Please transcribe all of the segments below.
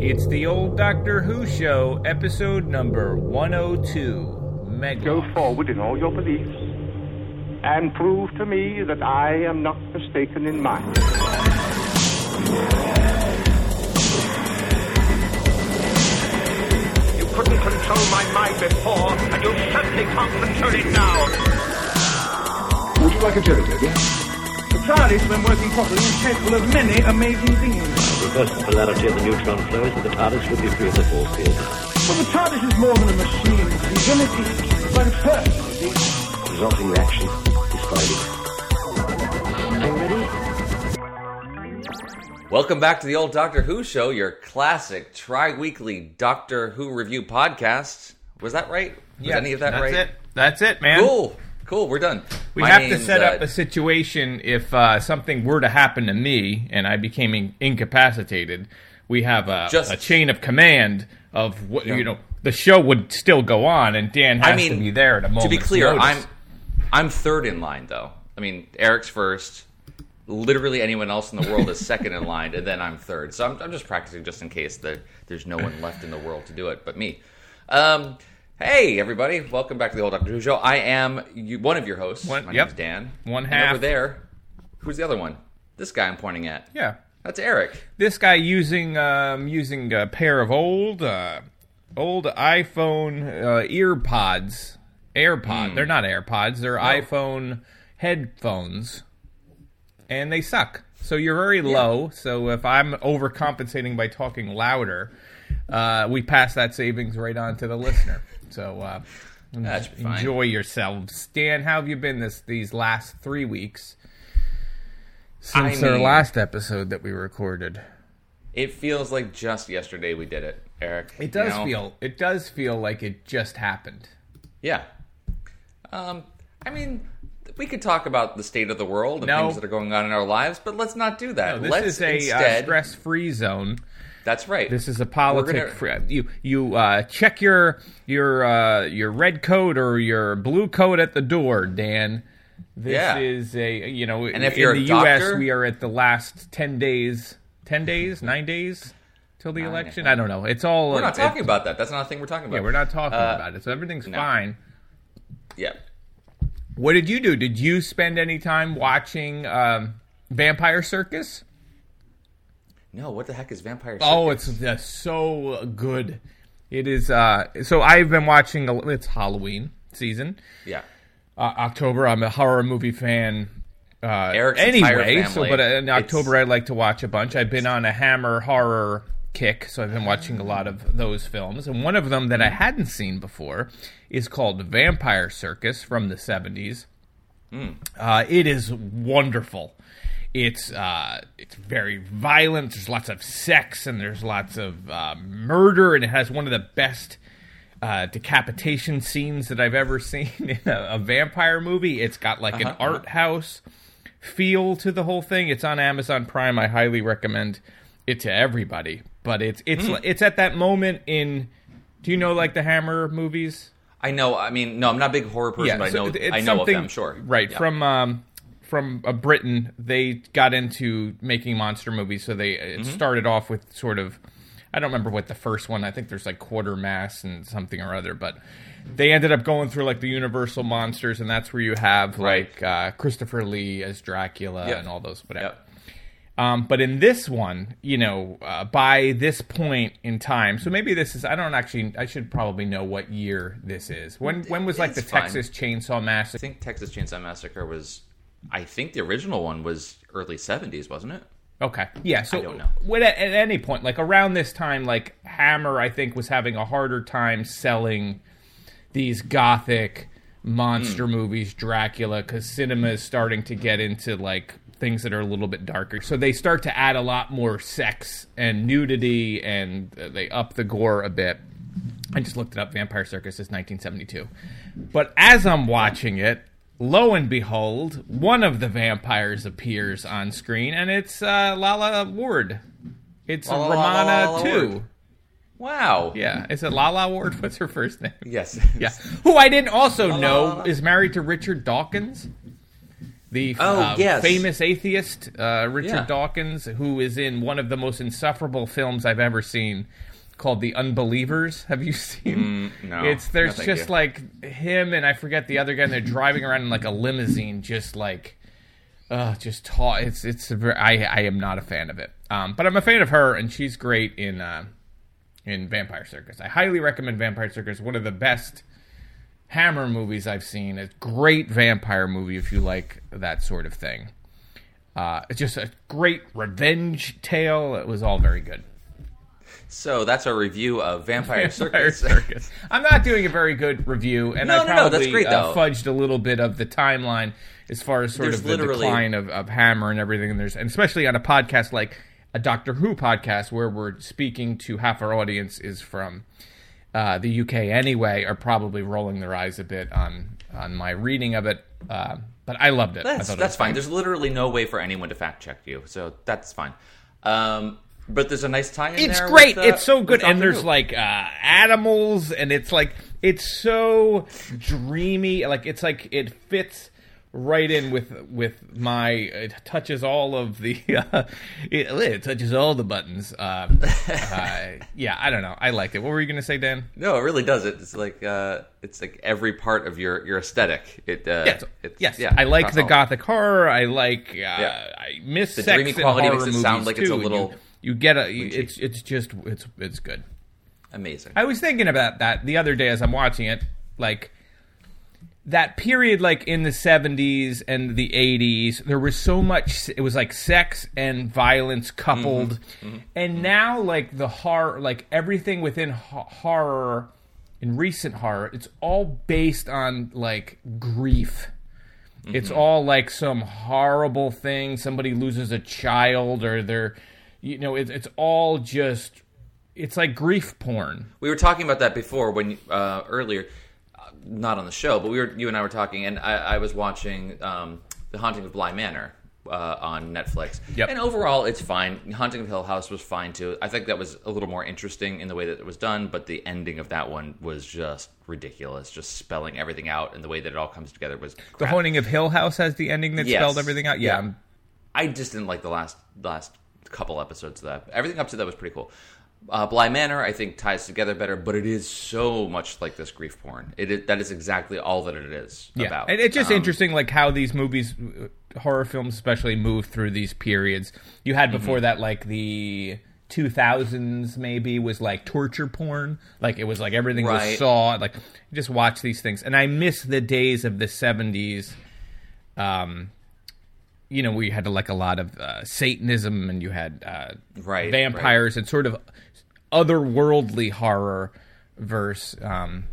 It's the old Doctor Who show, episode number 102. Mega. Go forward in all your beliefs and prove to me that I am not mistaken in mine. You couldn't control my mind before, and you certainly can't control it now. Would you like a jelly, Toby? The TARDIS, when working properly, is capable of many amazing things. reverse the polarity of the neutron flows, and the TARDIS would be free of the force field. Well, the TARDIS is more than a machine. It's a divinity, but a person, you. The resulting reaction describe it. Are you ready? Welcome back to the old Doctor Who show, your classic tri-weekly Doctor Who review podcast. Was that right? Was any of that That's right? it. That's it, man. Cool. Cool. We're done. We My have to set uh, up a situation if uh, something were to happen to me and I became in- incapacitated. We have a, Just- a chain of command of what you know. The show would still go on, and Dan has I mean, to be there at a moment. To be clear, I'm I'm third in line though. I mean, Eric's first. Literally anyone else in the world is second in line, and then I'm third. So I'm, I'm just practicing just in case that there's no one left in the world to do it but me. Um, hey everybody, welcome back to the old Doctor Who show. I am you, one of your hosts. One- My yep. name's Dan. One And half. over there. Who's the other one? This guy I'm pointing at. yeah. That's Eric. This guy using um, using a pair of old uh, old iPhone uh, ear pods. AirPod. They're not AirPods. They're iPhone headphones, and they suck. So you're very low. So if I'm overcompensating by talking louder, uh, we pass that savings right on to the listener. So uh, That should fine. enjoy yourselves. Stan, how have you been this these last three weeks since I our last episode that we recorded? It feels like just yesterday we did it, Eric. It does You know? feel it does feel like it just happened. Yeah. Um, I mean, we could talk about the state of the world and No. things that are going on in our lives, but let's not do that. this let's is a uh, stress-free zone. That's right. This is a politic. gonna- you you uh, check your your uh, your red coat or your blue coat at the door, Dan. This Yeah. is a you know, And if in you're a the U.S. we are at the last ten days, ten days, nine days till the election. I don't know. It's all we're not talking about that. That's not a thing we're talking about. Yeah, we're not talking Uh, about it. So everything's no. fine. Yeah. What did you do? Did you spend any time watching um, Vampire Circus? No, what the heck is Vampire? Circus? Oh, Circus? it's uh, so good. It is. Uh, so I've been watching. It's Halloween season, yeah. uh, October. I'm a horror movie fan. Uh, Eric's anyway, so but in October I like to watch a bunch. I've been on a Hammer horror kick, so I've been watching a lot of those films. And one of them that I hadn't seen before is called Vampire Circus from the 70s. Uh, it is wonderful. It's uh, it's very violent. There's lots of sex and there's lots of uh, murder, and it has one of the best uh, decapitation scenes that I've ever seen in a, a vampire movie. It's got like an art house feel to the whole thing. It's on Amazon Prime. I highly recommend it to everybody. But it's it's it's at that moment in. Do you know like the Hammer movies? I know. I mean, no, I'm not a big horror person, but I know. I know of them. Sure. Right Yeah. from um, from uh, Britain, they got into making monster movies. So they it Mm-hmm. started off with sort of. I don't remember what the first one. I think there's like Quatermass and something or other, but they ended up going through like the Universal monsters, and that's where you have like uh, Christopher Lee as Dracula Yep. and all those whatever. Yep. Um, but in this one, you know, uh, by this point in time, so maybe this is I don't actually I should probably know what year this is. When when was like the fine. Texas Chainsaw Massacre? I think Texas Chainsaw Massacre was. I think the original one was early 70s, wasn't it? Okay, yeah. So I don't know. what- at, at any point, like around this time, like Hammer, I think was having a harder time selling these gothic monster Hmm. movies, Dracula, because cinema is starting to get into like things that are a little bit darker. So they start to add a lot more sex and nudity, and uh, they up the gore a bit. I just looked it up. Vampire Circus is 1972. But as I'm watching it, lo and behold, one of the vampires appears on screen, and it's uh, Lalla Ward. It's Lalla, Romana Lalla, Lalla too. Wow. Yeah, is it Lalla Ward? What's her first name? Yes. Yeah, who I didn't also know is married to Richard Dawkins. The Oh, uh, yes. famous atheist uh, Richard Yeah. Dawkins, who is in one of the most insufferable films I've ever seen, called The Unbelievers. Have you seen? Mm, no. It's there's No, just you. like him and I forget the other guy. and They're driving around in like a limousine, just like, uh, just tall. It's it's a very, I I am not a fan of it. Um, but I'm a fan of her, and she's great in uh, in Vampire Circus. I highly recommend Vampire Circus. One of the best Hammer movies I've seen. A great vampire movie if you like that sort of thing. Uh, it's just a great revenge tale. It was all very good. So that's our review of Vampire Vampire Circus. Circus. I'm not doing a very good review, and No, I no, no, probably that's great, uh, fudged a little bit of the timeline as far as sort There's of the literally- decline of, of Hammer and everything. And there's, and especially on a podcast like a Doctor Who podcast, where we're speaking to half our audience is from uh, the UK anyway, are probably rolling their eyes a bit on on my reading of it. Uh, but I loved it. I That's it that's was fine. There's literally no way for anyone to fact check you, so that's fine. Um, but there's a nice tie in there. It's there. great. with, uh, it's so good, and there's Who. like uh, animals, and it's like it's so dreamy. Like it's like it fits right in with with my. It touches all of the. Uh, it, it touches all the buttons. Uh, uh, yeah, I don't know. I liked it. What were you gonna say, Dan? no, it really does. It. It's like uh, it's like every part of your your aesthetic. It uh, Yes, it's, yes. yeah, I like the all. gothic horror. I like. Uh, Yeah. I miss The sex dreamy quality makes it sound like it's a too, and little You, get a. You, it's it's just it's it's good. amazing. I was thinking about that the other day as I'm watching it, like that period, like in the 70s and the 80s, there was so much. It was like sex and violence coupled, mm-hmm. Mm-hmm. and now like the horror, like everything within ho- horror, in recent horror, it's all based on like grief. It's mm-hmm. all like some horrible thing. Somebody loses a child, or they're, you know, it, it's all just. It's like grief porn. We were talking about that before when uh, earlier, uh, not on the show, but we were you and I were talking, and I, I was watching um, The Haunting of Bly Manor uh, on Netflix. Yep. And overall, it's fine. Haunting of Hill House was fine too. I think that was a little more interesting in the way that it was done, but the ending of that one was just ridiculous, just spelling everything out, and the way that it all comes together was. The crap. Haunting of Hill House has the ending that Yes. spelled everything out. Yeah, Yeah. I just didn't like the last last couple episodes of that. Everything up to that was pretty cool. Uh, Bly Manor, I think, ties together better, but it is so much like this grief porn. It is, that is exactly all that it is yeah. about. And it's just Um, interesting, like how these movies, uh, horror films especially, move through these periods. You had Mm-hmm. before that, like the 2000s, maybe was like torture porn. Like it was like everything was saw. Like you just watch these things, and I miss the days of the 70s. Um, you know, we had like a lot of uh, Satanism, and you had uh, Right, vampires, and sort of otherworldly horror versus um,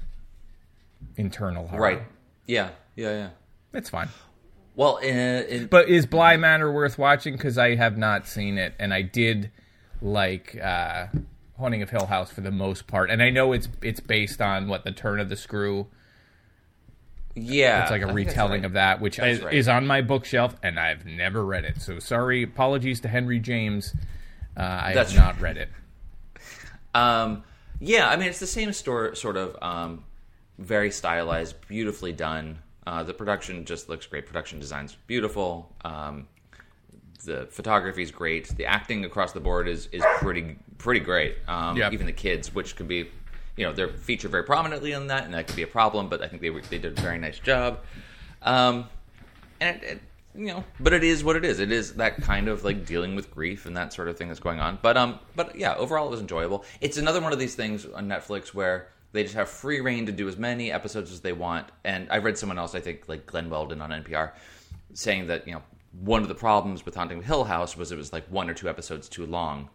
internal horror. Right. Yeah, yeah, yeah. It's fine. Well, in, But is Bly Manor worth watching? Because I have not seen it, and I did like uh, Haunting of Hill House for the most part. And I know it's it's based on what the Turn of the Screw. Yeah. It's like a retelling right. of that, which is, right. is on my bookshelf, and I've never read it. So sorry, apologies to Henry James. Uh, I That's have not read it. Um, yeah, I mean, it's the same store, sort of um, very stylized, beautifully done. Uh, the production just looks great. Production design's beautiful. Um, the photography is great. The acting across the board is is pretty pretty great. Um, Yep. Even the kids, which could be, you know, they're featured very prominently in that, and that could be a problem. But I think they were, they did a very nice job. Um, and it, it, you know, but it is what it is. It is that kind of like dealing with grief and that sort of thing that's going on. But um, but yeah, overall it was enjoyable. It's another one of these things on Netflix where they just have free reign to do as many episodes as they want. And I read someone else, I think like Glenn Weldon on NPR, saying that you know one of the problems with Haunting Hill House was it was like one or two episodes too long.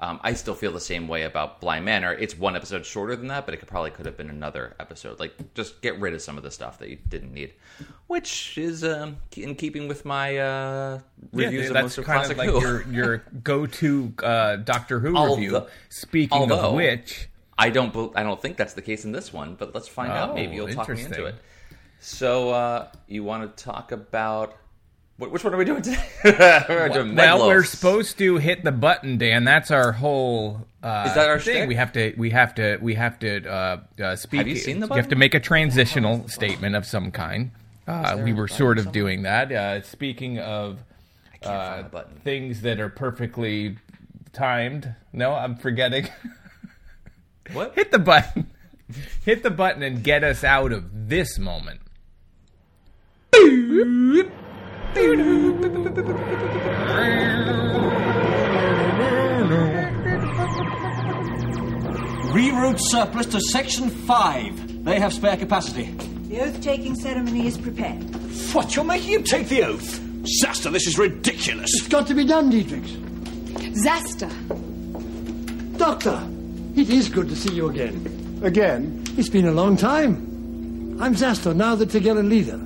Um, I still feel the same way about Bly Manor. It's one episode shorter than that, but it could probably could have been another episode. Like, just get rid of some of the stuff that you didn't need, which is um, in keeping with my uh, reviews of that's most of kind Classic of like Who. your your go to uh, Doctor Who Although- review. Speaking although- of which, I don't. I don't think that's the case in this one, but let's find out. Oh, Maybe you'll talk me into it. So, uh, you want to talk about which one are we doing today? we're doing well, Meglos. we're supposed to hit the button, Dan. That's our whole. Uh, Is that our thing? shtick? We have to. We have to. We have to uh, uh, speak. Have you seen the button? You have to make a transitional statement of some kind. Uh, we were sort of doing that. Uh, speaking of uh, find the button. things that are perfectly timed. No, I'm forgetting. What? Hit the button. Hit the button and get us out of this moment. Reroute surplus to Section 5. They have spare capacity. The oath taking ceremony is prepared. What, you're making him take the oath? Zastor, this is ridiculous. It's got to be done, Deedrix. Zastor. Doctor, it is good to see you again. Again? It's been a long time. I'm Zastor, now the Tigellan leader.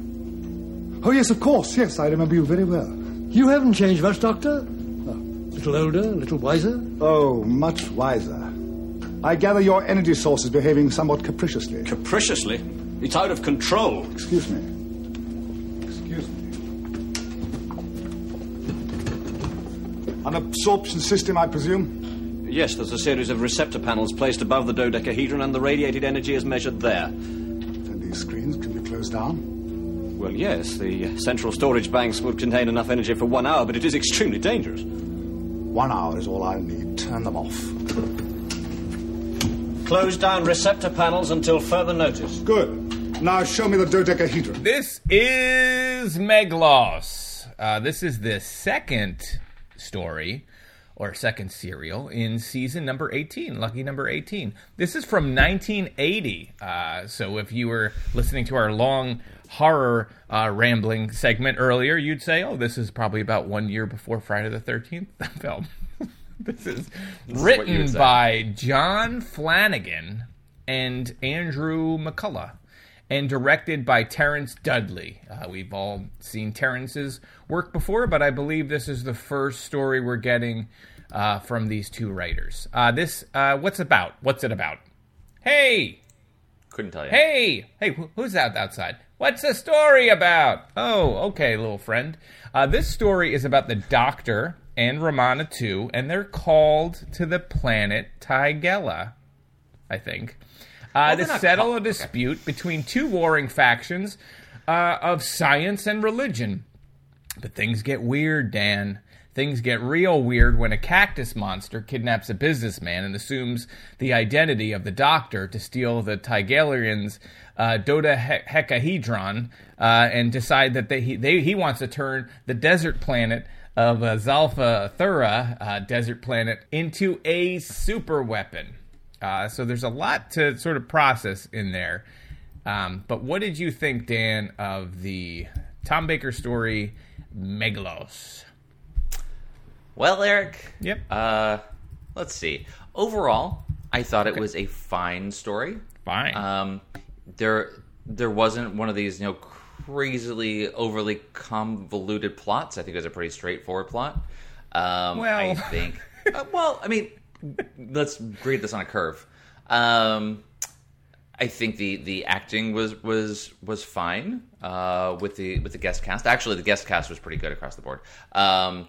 Oh, yes, of course. Yes, I remember you very well. You haven't changed much, Doctor. A little older, a little wiser. Oh, much wiser. I gather your energy source is behaving somewhat capriciously. Capriciously? It's out of control. Excuse me. Excuse me. An absorption system, I presume? Yes, there's a series of receptor panels placed above the dodecahedron, and the radiated energy is measured there. And these screens can be closed down? Well, yes, the central storage banks would contain enough energy for one hour, but it is extremely dangerous. One hour is all I'll need. Turn them off. Close down receptor panels until further notice. Good. Now show me the dodecahedron. This is Meglos. Uh, this is the second story or second serial in season number 18, lucky number 18. This is from 1980. Uh, so if you were listening to our long horror uh, rambling segment earlier, you'd say, oh, this is probably about one year before Friday the 13th film. this is you written say. by John Flanagan and Andrew McCulloch and directed by Terence Dudley. Uh, we've all seen Terence's work before, but I believe this is the first story we're getting uh, from these two writers. Uh, this, uh, what's about? What's it about? Hey, Couldn't tell you. hey, hey, who's out outside? What's the story about? Oh, okay, little friend. Uh, this story is about the Doctor and Romana two, and they're called to the planet Tigella. I think, uh, to settle called- a dispute between two warring factions uh, of science and religion. But things get weird, Dan. Things get real weird when a cactus monster kidnaps a businessman and assumes the identity of the doctor to steal the Tigellarians' uh, dodecahedron uh, and decide that they, he, they, he wants to turn the desert planet of uh, Zolfa-Thura, uh, desert planet, into a super weapon. Uh, so there's a lot to sort of process in there. Um, but what did you think, Dan, of the Tom Baker story, Megalos? Well, Eric. Yep. Uh, let's see. Overall, I thought it was a fine story. Fine. Um, there, there wasn't one of these, you know, crazily overly convoluted plots. I think it was a pretty straightforward plot. Um, Well. I think. uh, well, I mean, let's grade this on a curve. Um, I think the the acting was was was fine uh, with the with the guest cast. Actually, the guest cast was pretty good across the board. Um,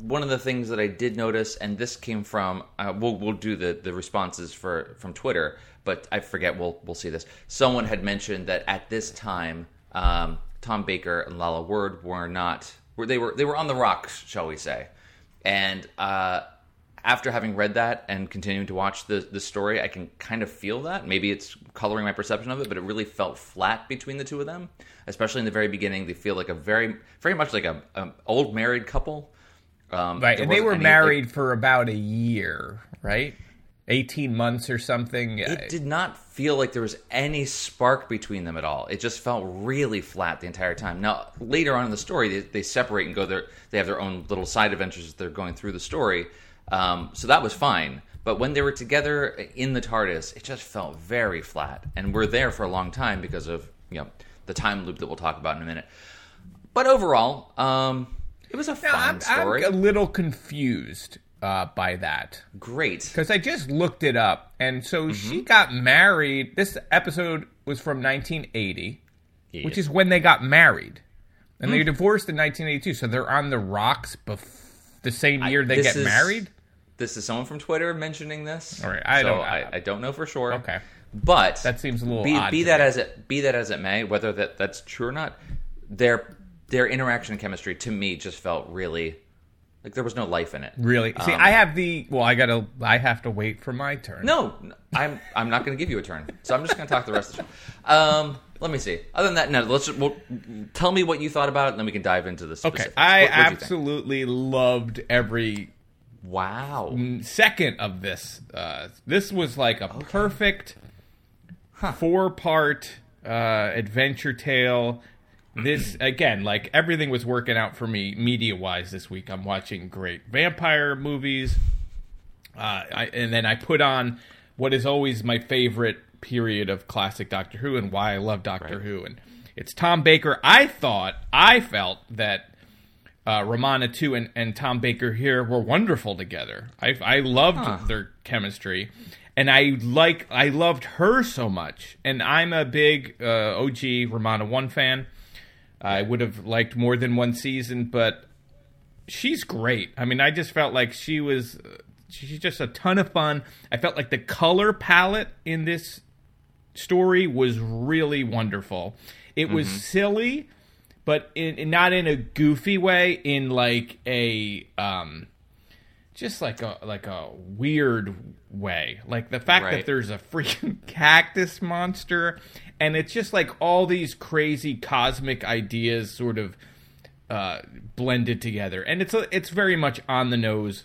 one of the things that I did notice, and this came from uh, we'll we'll do the the responses for from Twitter, but I forget we'll we'll see this. Someone had mentioned that at this time, um, Tom Baker and Lalla Ward were not were they were they were on the rocks, shall we say? And uh, after having read that and continuing to watch the the story, I can kind of feel that. Maybe it's coloring my perception of it, but it really felt flat between the two of them. Especially in the very beginning, they feel like a very very much like a, a old married couple. Um, right. And they were any, like- married for about a year, right? 18 months or something. It did not feel like there was any spark between them at all. It just felt really flat the entire time. Now, later on in the story, they, they separate and go their. They have their own little side adventures as they're going through the story. Um, so that was fine. But when they were together in the TARDIS, it just felt very flat. And we're there for a long time because of you know the time loop that we'll talk about in a minute. But overall, um, it was a Now, fine I'm, story. I'm a little confused uh, by that. Great. Because I just looked it up. And so Mm-hmm. she got married. This episode was from 1980, which is when they got married. And Hmm. they divorced in 1982. So they're on the rocks bef- the same year they get is- married? This is someone from Twitter mentioning this. All right, I so don't- I, I don't know for sure. Okay. but That seems a little be, odd be that me. as it be that as it may, whether that that's true or not, their their interaction and chemistry to me just felt really like there was no life in it. Really? See, Um, I have the well. I gotta. I have to wait for my turn. No, I'm I'm not going to give you a turn. So I'm just going to talk the rest of the show. Um, let me see. Other than that, no. Let's just, well, tell me what you thought about it, and then we can dive into the Okay. I What- what'd you think? absolutely loved every wow second of this. Uh, this was like a perfect four-part uh, adventure tale. This again, like everything was working out for me media-wise this week. I'm watching great vampire movies, uh, I, and then I put on what is always my favorite period of classic Doctor Who and why I love Doctor Who, and it's Tom Baker. I thought, I felt that uh, Romana two and, and Tom Baker here were wonderful together. I, I loved Huh. their chemistry, and I like I loved her so much. And I'm a big uh, OG Romana one fan. I would have liked more than one season, but she's great. I mean, I just felt like she was she's just a ton of fun. I felt like the color palette in this story was really wonderful. It was Mhm. silly, but in, in- not in a goofy way. In like a um, just like a like a weird way. Like the fact Right. that there's a freaking cactus monster, and it's just like all these crazy cosmic ideas sort of uh, blended together, and it's a, it's very much on the nose.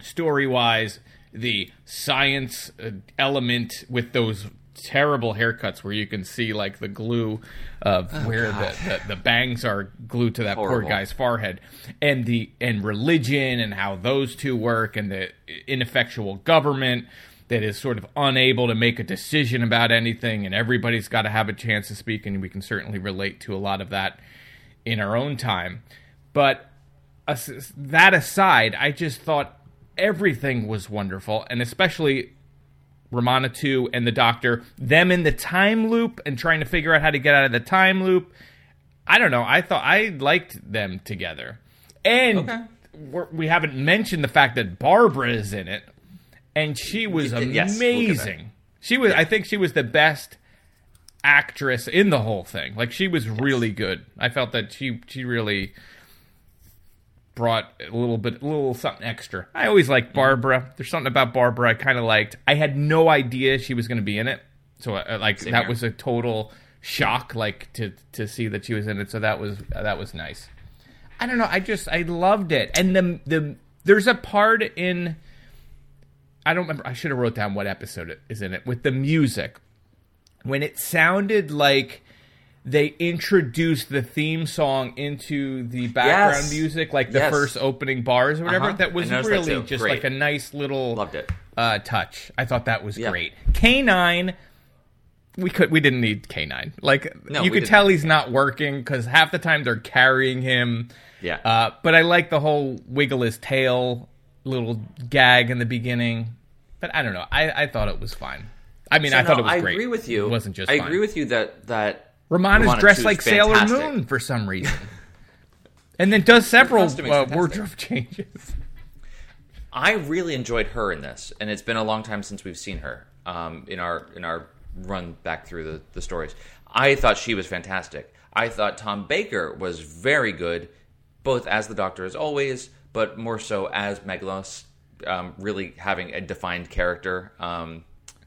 Story wise. The science uh, element with those terrible haircuts where you can see like the glue of Oh, where the, the the bangs are glued to that poor guy's forehead. And the and religion and how those two work and the ineffectual government that is sort of unable to make a decision about anything and everybody's got to have a chance to speak and we can certainly relate to a lot of that in our own time but as- that aside i just thought everything was wonderful and especially Romana 2 and the Doctor, them in the time loop and trying to figure out how to get out of the time loop. I don't know. I thought I liked them together. And we're, we haven't mentioned the fact that Barbara is in it, and she was Y- yes, we'll amazing. she was. I think she was the best actress in the whole thing. Like she was really good. I felt that she she really brought a little bit, a little something extra. I always liked. Barbara. There's something about Barbara I kind of liked. I had no idea she was going to be in it, so uh, like Same that here. was a total shock. Like to to see that she was in it, so that was that was nice. I don't know. I just I loved it, and the the there's a part in. I don't remember. I should have wrote down what episode it is in it with the music when it sounded like they introduced the theme song into the background Yes. music, like the Yes. first opening bars or whatever. Uh-huh. That was noticed that really just Great. like a nice little Loved it. Uh, touch. I thought that was Yeah. great. K nine. We could. We didn't need K nine. Like No, you could tell he's not working because half the time they're carrying him. Yeah. Uh, but I like the whole wiggle his tail little gag in the beginning. But I don't know. I, I thought it was fine. I mean, So, I thought it was I great. agree with you. It wasn't just. I fine. agree with you that that Romana's Romana dressed 2 is like Sailor. Moon for some reason, and then does several uh, fantastic. wardrobe changes. I really enjoyed her in this, and it's been a long time since we've seen her um, in our in our run back through the, the stories. I thought she was fantastic. I thought Tom Baker was very good, both as the Doctor as always, but more so as Meglos, um, really having a defined character um,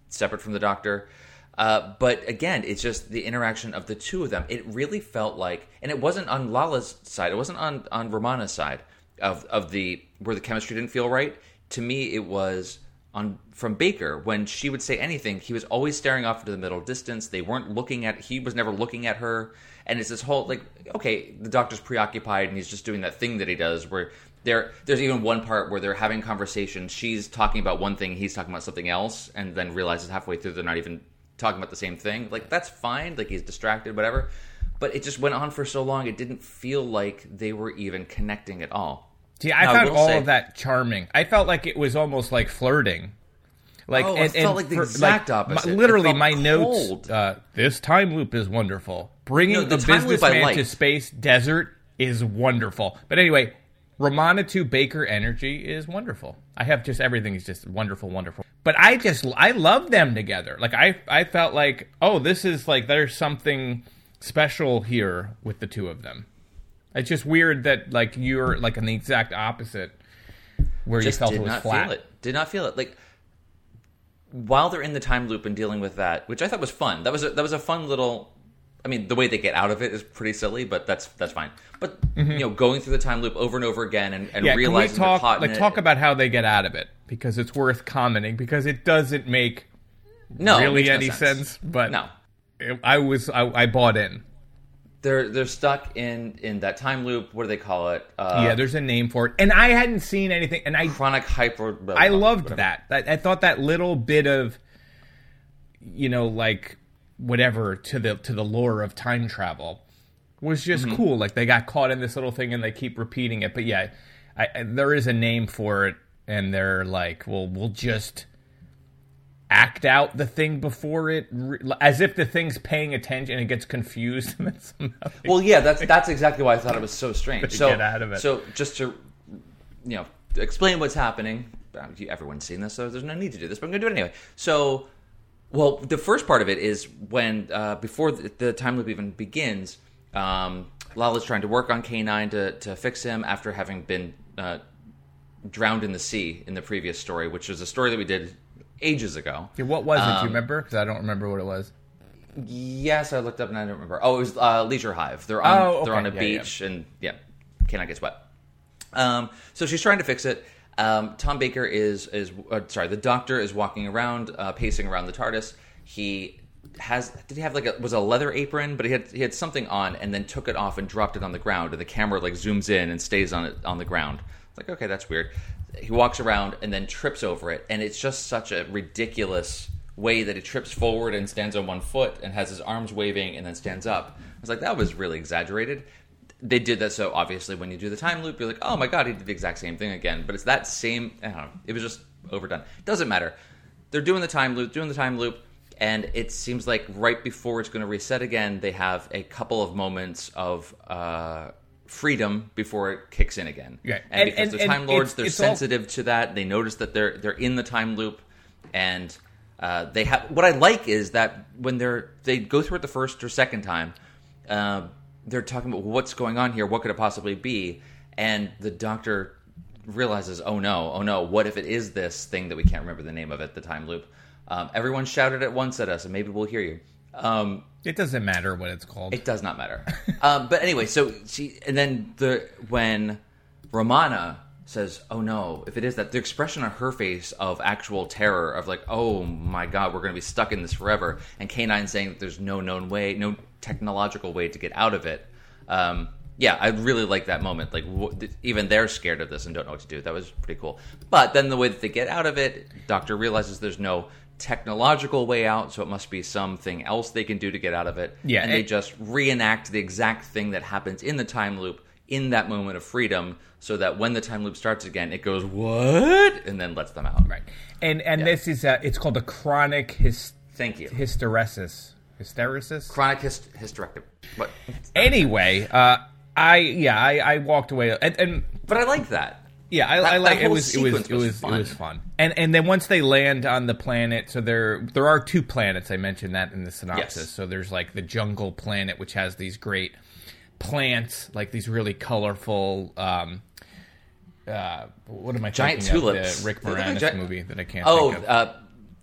separate from the Doctor. Uh, but again, it's just the interaction of the two of them. It really felt like, and it wasn't on Lalla's side. It wasn't on on Romana's side of of the where the chemistry didn't feel right. To me, it was on from Baker when she would say anything. He was always staring off into the middle distance. They weren't looking at. He was never looking at her. And it's this whole like, okay, the doctor's preoccupied and he's just doing that thing that he does where. There, there's even one part where they're having conversations. She's talking about one thing, he's talking about something else, and then realizes halfway through they're not even talking about the same thing. Like that's fine. Like he's distracted, whatever. But it just went on for so long. It didn't feel like they were even connecting at all. See, I Now, found will all say- of that charming. I felt like it was almost like flirting. Like, Oh, it felt like the exact opposite. my- literally, my notes. cold. Uh, this time loop is wonderful. Bringing No, the the, I businessman to space desert is wonderful. But anyway, Romana to Baker energy is wonderful. I have just everything is just wonderful, wonderful. But I just I love them together. Like I I felt like oh this is like there's something special here with the two of them. It's just weird that like you're like on the exact opposite where just you felt did it was not flat. feel it. Did not feel it. Like while they're in the time loop and dealing with that, which I thought was fun. That was a, that was a fun little. I mean, the way they get out of it is pretty silly, but that's that's fine. But you know, going through the time loop over and over again and, and Mm-hmm. Yeah, can we realizing talk like it- talk about how they get out of it because it's worth commenting because it doesn't make no really no any sense. But no, it- I was I, I bought in. they're they're stuck in in that time loop. What do they call it? Uh, yeah, there's a name for it, and I hadn't seen anything, and I chronic hyper. blah, I loved whatever. that. I, I thought that little bit of, you know, like whatever to the to the lore of time travel was just Mm-hmm. cool. Like they got caught in this little thing and they keep repeating it. But yeah, I, I, there is a name for it, and they're like, well, we'll just act out the thing before it, as if the thing's paying attention and it gets confused. And then somehow Well, yeah, that's that's exactly why I thought it was so strange. So get out of it. So just to you know explain what's happening. Everyone's seen this, so there's no need to do this, but I'm going to do it anyway. So, well, the first part of it is when uh, before the, the time loop even begins, um, Lalla's trying to work on K9 to to fix him after having been uh, drowned in the sea in the previous story, which is a story that we did ages ago. Yeah, what was it? Do Um, you remember? Because I don't remember what it was. Yes, I looked up and I don't remember. Oh, it was uh, Leisure Hive. They're on Oh, they're on a Yeah, beach and yeah, cannot get wet. Um, so she's trying to fix it. Um, Tom Baker is is uh, sorry. The Doctor is walking around, uh, pacing around the TARDIS. He has did he have like a was a leather apron, but he had he had something on and then took it off and dropped it on the ground, and the camera like zooms in and stays on it on the ground. It's like okay, that's weird. He walks around and then trips over it, and it's just such a ridiculous way that he trips forward and stands on one foot and has his arms waving and then stands up. I was like, that was really exaggerated. They did that so obviously when you do the time loop, you're like, oh my god, he did the exact same thing again. But it's that same. I don't know. It was just overdone. Doesn't matter. They're doing the time loop, doing the time loop, and it seems like right before it's going to reset again, they have a couple of moments of. Uh, freedom before it kicks in again Yeah. and, And- because and- time lords it's- they're it's all- sensitive to that they notice that they're they're in the time loop and uh, they have what I like is that when they're they go through it the first or second time, uh, they're talking about what's going on here, what could it possibly be, and the doctor realizes, oh no, oh no, what if it is this thing that we can't remember the name of it, the time loop. Um, everyone shouted at once at us, and maybe we'll hear you. Um, It doesn't matter what it's called. it does not matter. um, but anyway, so she and then the when Romana says, "Oh no, if it is that," the expression on her face of actual terror of like, "Oh my god, we're going to be stuck in this forever," and K9 saying that there's no known way, no technological way to get out of it. Um, yeah, I really like that moment. Like even they're scared of this and don't know what to do. That was pretty cool. But then the way that they get out of it, Doctor realizes there's no technological way out, so it must be something else they can do to get out of it. Yeah, and they just reenact the exact thing that happens in the time loop in that moment of freedom, so that when the time loop starts again, it goes what, and then lets them out. Right. And and this is uh, it's called a chronic hys- Thank you. hysteresis. Hysteresis? Chronic hyst- hysterectomy. But Anyway, uh, I yeah, I, I walked away and, and but I like that. yeah, I, That- I like it was it was it was was fun. it was fun. And and then once they land on the planet, so there there are two planets. I mentioned that in the synopsis. Yes. So there's like the jungle planet, which has these great plants, like these really colorful. Um, uh, what am I Giant thinking of? tulips. The Rick Moranis movie that I can't. Oh, think of. uh,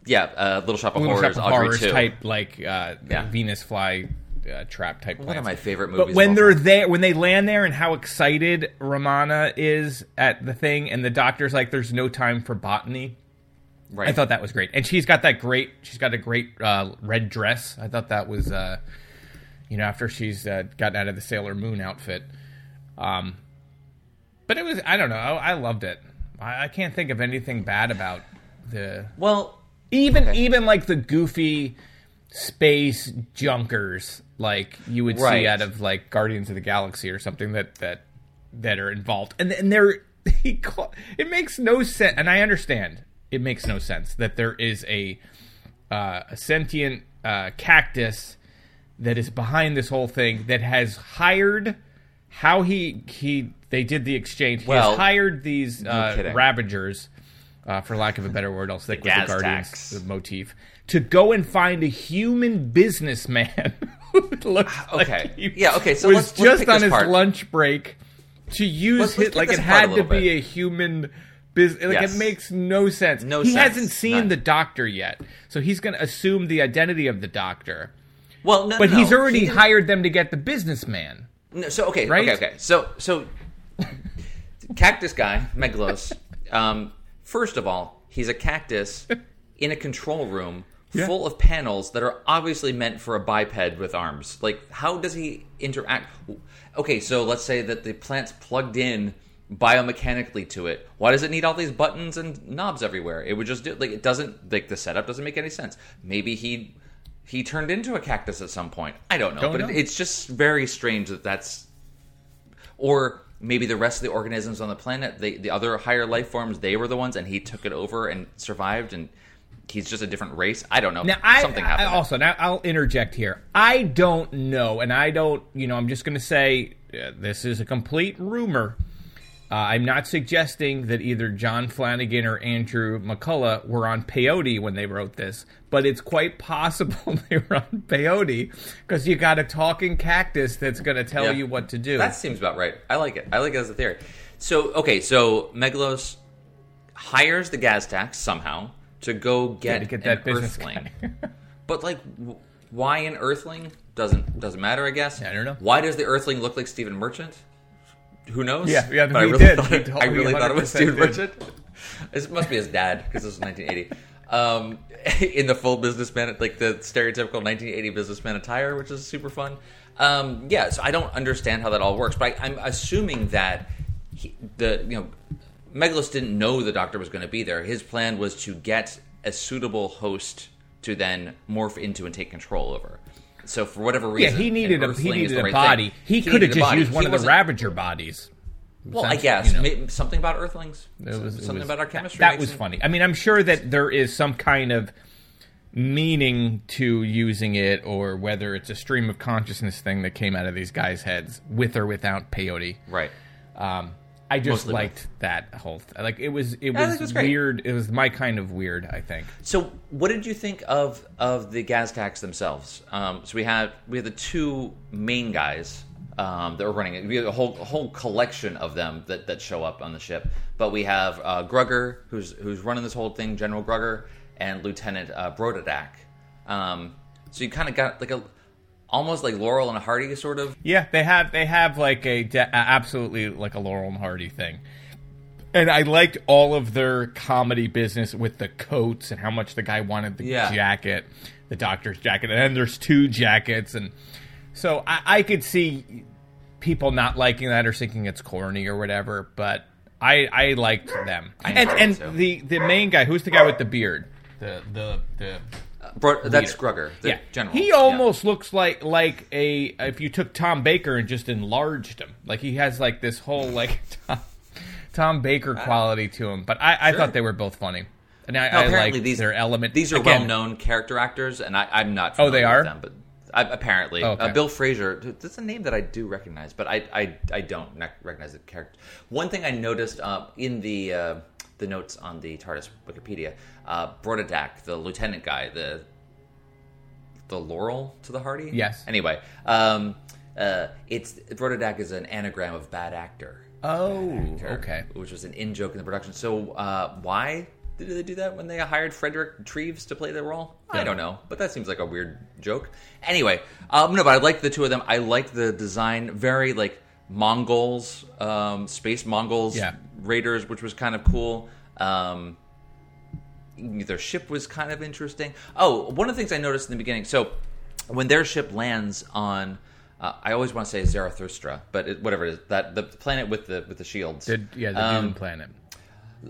yeah, uh, Little Shop of Little Horrors, Shop of Horrors 2. type, like uh, Yeah. Venus fly uh, trap type. One of my favorite movies. But when they're time. there, when they land there, and how excited Romana is at the thing, and the doctor's like, "There's no time for botany." right. I thought that was great, and she's got that great. She's got a great uh, red dress. I thought that was, uh, you know, after she's uh, gotten out of the Sailor Moon outfit. Um, but it was. I don't know. I, I loved it. I, I can't think of anything bad about the well, even Okay. even like the goofy space junkers like you would Right. see out of like Guardians of the Galaxy or something that that that are involved and and they're he call, it makes no sense and I understand it makes no sense that there is a uh, a sentient uh, cactus that is behind this whole thing that has hired how he he they did the exchange he Well, hired these uh, ravagers uh, for lack of a better word, I'll stick The with the Guardians tax. motif, to go and find a human businessman who looks like Okay. he Yeah, okay, so was let's- let's just on his apart. lunch break to use Let's- let's it like it had to be bit. a human business. Like Yes. it makes no sense. No he sense, hasn't seen none. the doctor yet, so he's going to assume the identity of the doctor. Well, no, But no, he's already He hired them to get the businessman. No, so okay, Right? okay, okay. So so cactus guy, Meglos. Um, first of all, he's a cactus in a control room Yeah. full of panels that are obviously meant for a biped with arms. Like, how does he interact? Okay, so let's say that the plant's plugged in biomechanically to it. Why does it need all these buttons and knobs everywhere? It would just do like it doesn't like the setup doesn't make any sense. Maybe he he turned into a cactus at some point. I don't know, Don't but know. It, it's just very strange that that's or maybe the rest of the organisms on the planet, the the other higher life forms, they were the ones, and he took it over and survived, and he's just a different race. I don't know. Now, I, Something I happened. also now I'll interject here. I don't know, and I don't. You know, I'm just going to say uh, this is a complete rumor. Uh, I'm not suggesting that either John Flanagan or Andrew McCulloch were on peyote when they wrote this, but it's quite possible they were on peyote because you got a talking cactus that's going to tell Yeah. you what to do. That seems about right. I like it. I like it as a theory. So okay, so Megalos hires the Gaztaks somehow to go get, to get that Earthling. but like, w- why an Earthling doesn't doesn't matter. I guess. I don't know. Why does the Earthling look like Stephen Merchant? Who knows? Yeah, yeah, But I really did. Thought it, I really thought it was 100% Stephen did. Merchant. It must be his dad because this was 1980. Um, in the full businessman, like the stereotypical 1980 businessman attire, which is super fun. Um, yeah, so I don't understand how that all works, but I, I'm assuming that he, the you know Megalos didn't know the doctor was going to be there. His plan was to get a suitable host to then morph into and take control over. So for whatever reason, yeah, he needed a he needed the a right body. thing. He, could have just body. used one He of the Ravager bodies. Well, I guess you know. Something about Earthlings. It was, something was- about our chemistry. That makes was it- funny. I mean, I'm sure that there is some kind of meaning to using it, or whether it's a stream of consciousness thing that came out of these guys' heads, with or without peyote. Right. Um, I just Mostly liked that whole. Th- like it was, it I was, it was great. weird. It was my kind of weird. I think. So, what did you think of of the Gaztaks themselves? Um, so we had we had the two main guys um, that were running it. We had a whole a whole collection of them that, that show up on the ship. But we have uh, Grugger, who's who's running this whole thing, General Grugger, and Lieutenant uh, Brotadac. Um, so you kind of got like a almost like Laurel and Hardy sort of. Yeah, they have they have like a de- absolutely like a Laurel and Hardy thing. And I liked all of their comedy business with the coats and how much the guy wanted the Yeah. jacket, the doctor's jacket, and then there's two jackets, and so I, I could see people not liking that or thinking it's corny or whatever. But I I liked them, I and and it, too. the the main guy, who's the guy with the beard, the the the Bro, that's. Grugger, the yeah. general. He Yeah. almost looks like like a if you took Tom Baker and just enlarged him. Like he has like this whole like Tom, Tom Baker quality to him. But I, I Sure. thought they were both funny, and I, No, I apparently these their element. These are Again, well-known character actors, and I, I'm not. Oh, they are? with them, but I, apparently, Oh, okay. uh, Bill Fraser. That's a name that I do recognize, but I I, I don't recognize the character. One thing I noticed uh, in the uh, the notes on the TARDIS Wikipedia, uh, Brotadac, the lieutenant guy, the the Laurel to the Hardy. Yes. Anyway, um, uh, it's Brotadac is an anagram of bad actor Oh, character, okay. which was an in joke in the production. So uh, why did they do that when they hired Frederick Treves to play the role? I don't know, but that seems like a weird joke. Anyway, um, no, but I like the two of them. I like the design, very like Mongols, um, space Mongols, Yeah. raiders, which was kind of cool. Um, their ship was kind of interesting. Oh, one of the things I noticed in the beginning. So when their ship lands on, uh, I always want to say Zarathustra, but it, whatever it is, that the planet with the with the shields. The, yeah, the Um, planet.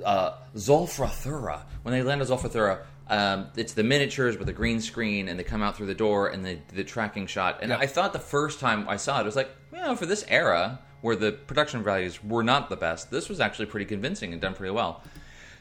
Uh, Zolfrathura. When they land on Zolfrathura, um, it's the miniatures with the green screen, and they come out through the door and the the tracking shot. And Yep. I thought the first time I saw it, it was like, you know, for this era where the production values were not the best, this was actually pretty convincing and done pretty well.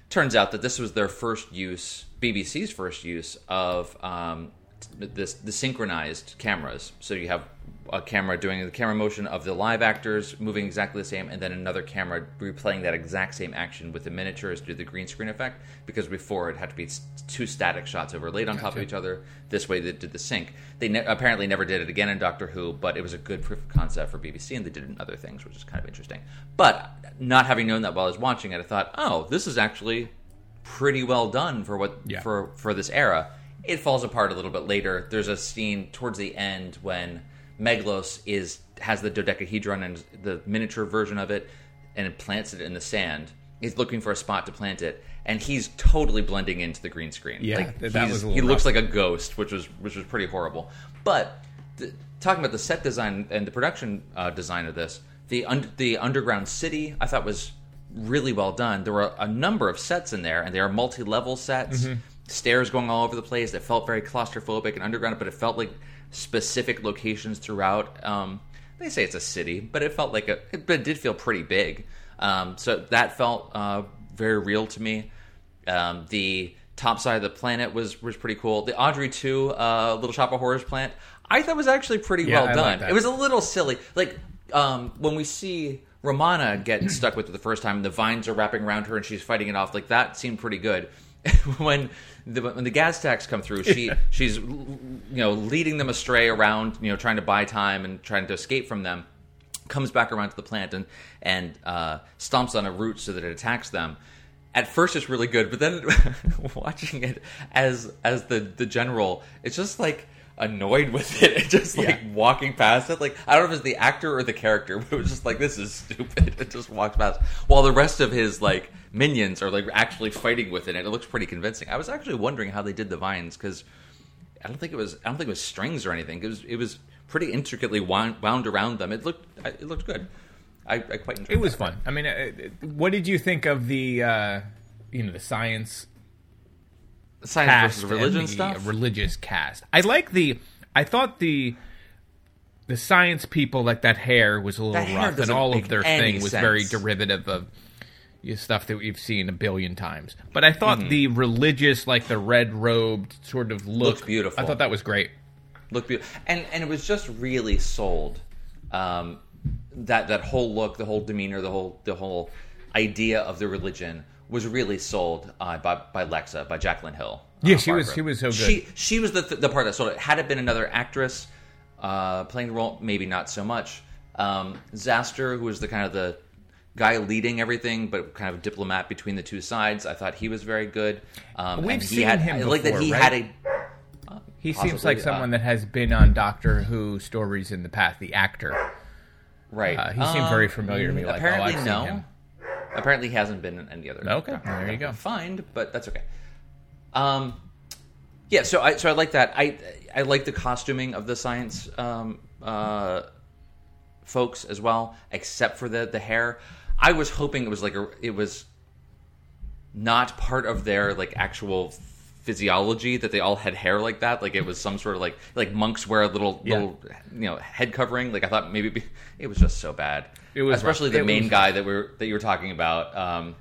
Turns out that this was their first use, BBC's first use of um, this the synchronized cameras. So you have a camera doing the camera motion of the live actors moving exactly the same, and then another camera replaying that exact same action with the miniatures to do the green screen effect. Because before it had to be two static shots overlaid on top of each other. This way they did the sync. They ne- apparently never did it again in Doctor Who, but it was a good proof of concept for BBC, and they did it in other things, which is kind of interesting. But not having known that while I was watching it, I thought, oh, this is actually pretty well done for what Yeah. for for this era. It falls apart a little bit later. There's a scene towards the end when Meglos is has the dodecahedron and the miniature version of it, and plants it in the sand. He's looking for a spot to plant it, and he's totally blending into the green screen. Yeah, like, that was a he little looks like a ghost, which was which was pretty horrible. But talking about the set design and the production uh, design of this, the un- the underground city I thought was really well done. There were a number of sets in there, and they are multi level sets. Mhm. Stairs going all over the place. It felt very claustrophobic and underground, but it felt like specific locations throughout. Um, they say it's a city, but it felt like a. It, but it did feel pretty big. Um, so that felt uh, very real to me. Um, the top side of the planet was was pretty cool. The Audrey two uh, Little Shop of Horrors plant, I thought was actually pretty Yeah, well I done. like it was a little silly, like um, when we see Romana get stuck with it the first time, the vines are wrapping around her and she's fighting it off. Like that seemed pretty good. when the when the Gaztaks come through, she she's you know leading them astray around, you know, trying to buy time and trying to escape from them comes back around to the plant and and uh, stomps on a root so that it attacks them. At first, it's really good, but then watching it as as the the general, it's just like annoyed with it and just like walking past it. Like I don't know if it's the actor or the character, but it was just like this is stupid. It just walks past while the rest of his like minions are like actually fighting with it. And it looks pretty convincing. I was actually wondering how they did the vines because I don't think it was I don't think it was strings or anything. It was it was pretty intricately wound, wound around them. It looked it looked good. I, I quite enjoyed. It was that. fun. I mean, uh, uh, what did you think of the uh, you know the science Science versus religion the stuff? Religious cast. I like the. I thought the the science people like that hair was a little That rough, and all of their thing was very derivative of you stuff that we've seen a billion times. But I thought Mhm. the religious, like the red robed sort of look, Looked beautiful. I thought that was great. looked beautiful, and and it was just really sold. Um, that that whole look, the whole demeanor, the whole the whole idea of the religion was really sold uh, by by Lexa, by Jacqueline Hill. uh, Yeah, she was- she was so good. She she was the the part that sold it. Had it been another actress uh, playing the role, maybe not so much. Um, Zastor, who was the kind of the guy leading everything, but kind of diplomat between the two sides, I thought he was very good. Um, We've seen had, him I like that he right? had a He seems like someone uh, that has been on Doctor Who stories in the past. The actor, Right. Uh, he seemed very Um, familiar to me. Like, apparently, oh, I've no. Seen him. Apparently, he hasn't been in any other. Okay, there you go. Find, but that's okay. Um, yeah. So I so I like that. I I like the costuming of the science um, uh, folks as well, except for the the hair. I was hoping it was like a it was not part of their like actual physiology that they all had hair like that like it was some sort of like like monks wear a little Yeah. little you know head covering like i thought maybe be- it was just so bad It was especially rough. the It main was- guy that we are that you were talking about um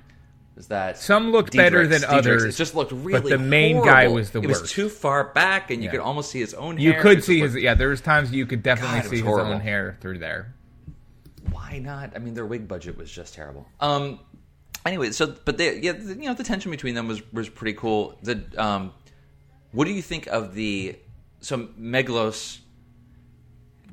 is that Some looked better than Deedrix. others, It just looked really. but the main guy was the It worst. was too far back, and you Yeah. could almost see his own. You hair. It could see his yeah. There was times you could definitely God, see his horrible. own hair through there. why not? I mean, their wig budget was just terrible. Um. Anyway, so but they, yeah, you know, the tension between them was was pretty cool. The um, what do you think of the so Meglos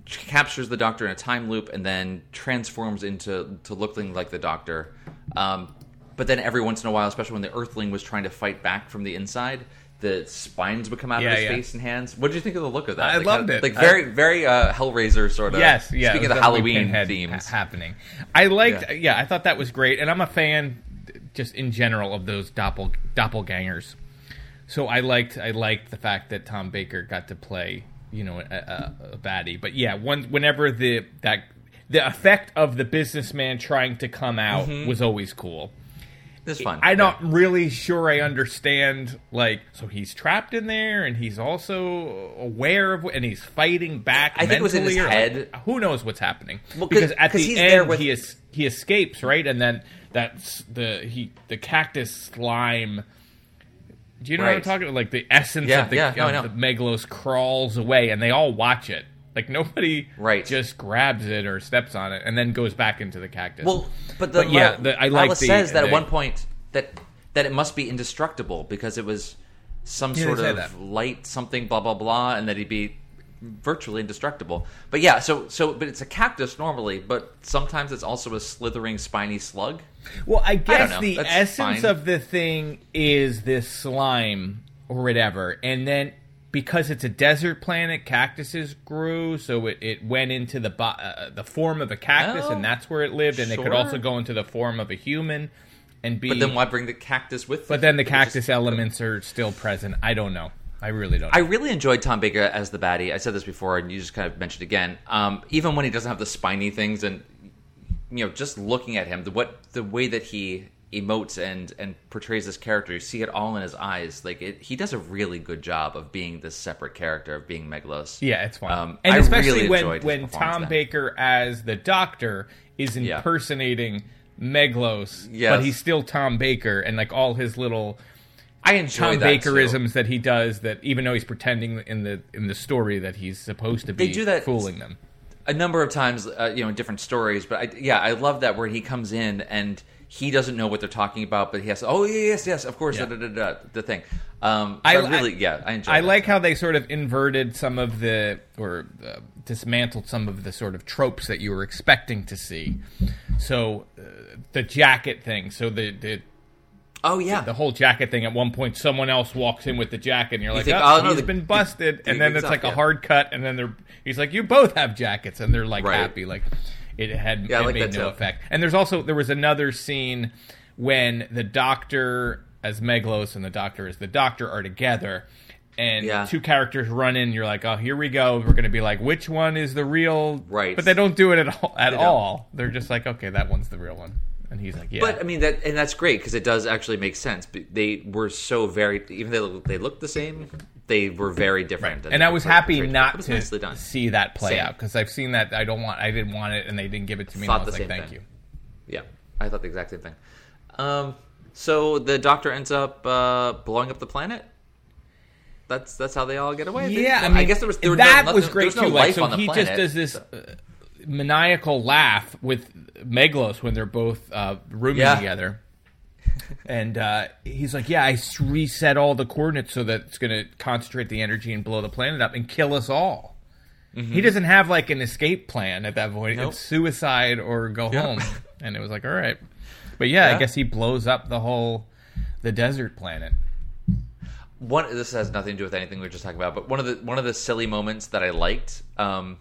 captures the Doctor in a time loop and then transforms into to looking like the Doctor. Um, but then every once in a while, especially when the Earthling was trying to fight back from the inside. The spines would come out Yeah, of his yeah. face and hands. What did you think of the look of that? I Like, loved how- it. Like I- very, very uh, Hellraiser sort of. Yes, yeah. Speaking of the Halloween themes, ha- happening. I liked. Yeah. Yeah. I thought that was great, and I'm a fan, just in general, of those doppel doppelgangers. So I liked. I liked the fact that Tom Baker got to play, you know, a, a, a baddie. But yeah, one, whenever the that the effect of the businessman trying to come out Mhm. was always cool. It's fun. I'm not really sure I understand. Like, so he's trapped in there, and he's also aware of, and he's fighting back. I think it was in his or, like, head. who knows what's happening? Well, 'cause- at the end, with- he is he escapes, right? And then that's the he the cactus slime. Do you know what I'm talking about? Like the essence Yeah, of the, yeah, no, of the Meglos crawls away, and they all watch it. Like nobody Right. just grabs it or steps on it and then goes back into the cactus. Well, but the yeah, the, I like Lila the, says that at one point that that it must be indestructible because it was some Yeah, sort of that. light something blah blah blah, and that he'd be virtually indestructible. But yeah, so so but it's a cactus normally, but sometimes it's also a slithering spiny slug. Well, I guess know. the That's essence fine. of the thing is this slime or whatever, and then because it's a desert planet, cactuses grew, so it, it went into the bo- uh, the form of a cactus, Oh, and that's where it lived. And it could also go into the form of a human, and be. But then why bring the cactus with? But it? then the It cactus just- elements are still present. I don't know. I really don't. I really enjoyed Tom Baker as the baddie. I said this before, and you just kind of mentioned again. Um, even when he doesn't have the spiny things, and you know, just looking at him, the what the way that he emotes and and portrays this character, you see it all in his eyes. Like it, he does a really good job of being this separate character of being Meglos. Yeah, it's fun. Um, and I especially really when when Tom. Baker as the Doctor is Yeah. impersonating Meglos, Yes. but he's still Tom Baker, and like all his little I enjoy Tom that too. Bakerisms that he does. That even though he's pretending in the in the story that he's supposed to be They do that- fooling them. a number of times, uh, you know, in different stories. But I, yeah, I love that where he comes in and he doesn't know what they're talking about, but he has, to, oh yes, yes, of course, Yeah. da, da, da, da, the thing. Um, I I, really, yeah, I enjoy. I that. like how they sort of inverted some of the or uh, dismantled some of the sort of tropes that you were expecting to see. So uh, the jacket thing. So the the Oh yeah, the whole jacket thing. At one point, someone else walks in with the jacket, and you're like, think, "Oh, oh, no, he's the- been busted." the and then it's like a hard cut, and then they're he's like, "You both have jackets," and they're like Right. happy, like it had Yeah, it like made no too. effect. And there's also there was another scene when the doctor as Meglos and the doctor as the doctor are together. And Yeah. two characters run in. You're like, oh, here we go. We're going to be like, which one is the real? Right. But they don't do it at all. At don't. all. They're just like, okay, that one's the real one. And he's like, yeah. But I mean that, and that's great because it does actually make sense. But They were so very, even though they looked the same, they were very different. and I was happy not was to see that play Same. out because I've seen that. I don't want. I didn't want it, and they didn't give it to me. Thought and I was the like, same thank thing. you. Yeah, I thought the exact same thing. Um, so the Doctor ends up uh, blowing up the planet. That's that's how they all get away. Yeah, I mean, guess there was there that no, was nothing- great there was too. like, so on the he planet. just does this uh, maniacal laugh with Meglos when they're both uh, rooming Yeah. together. and uh, he's like, "Yeah, I reset all the coordinates so that it's going to concentrate the energy and blow the planet up and kill us all." He doesn't have like an escape plan at that point. Mm-hmm. Nope. It's suicide or go Yeah. home. And it was like, all right, but yeah, I guess he blows up the whole the desert planet. one this has nothing to do with anything we were just talking about but one of the one of the silly moments that i liked um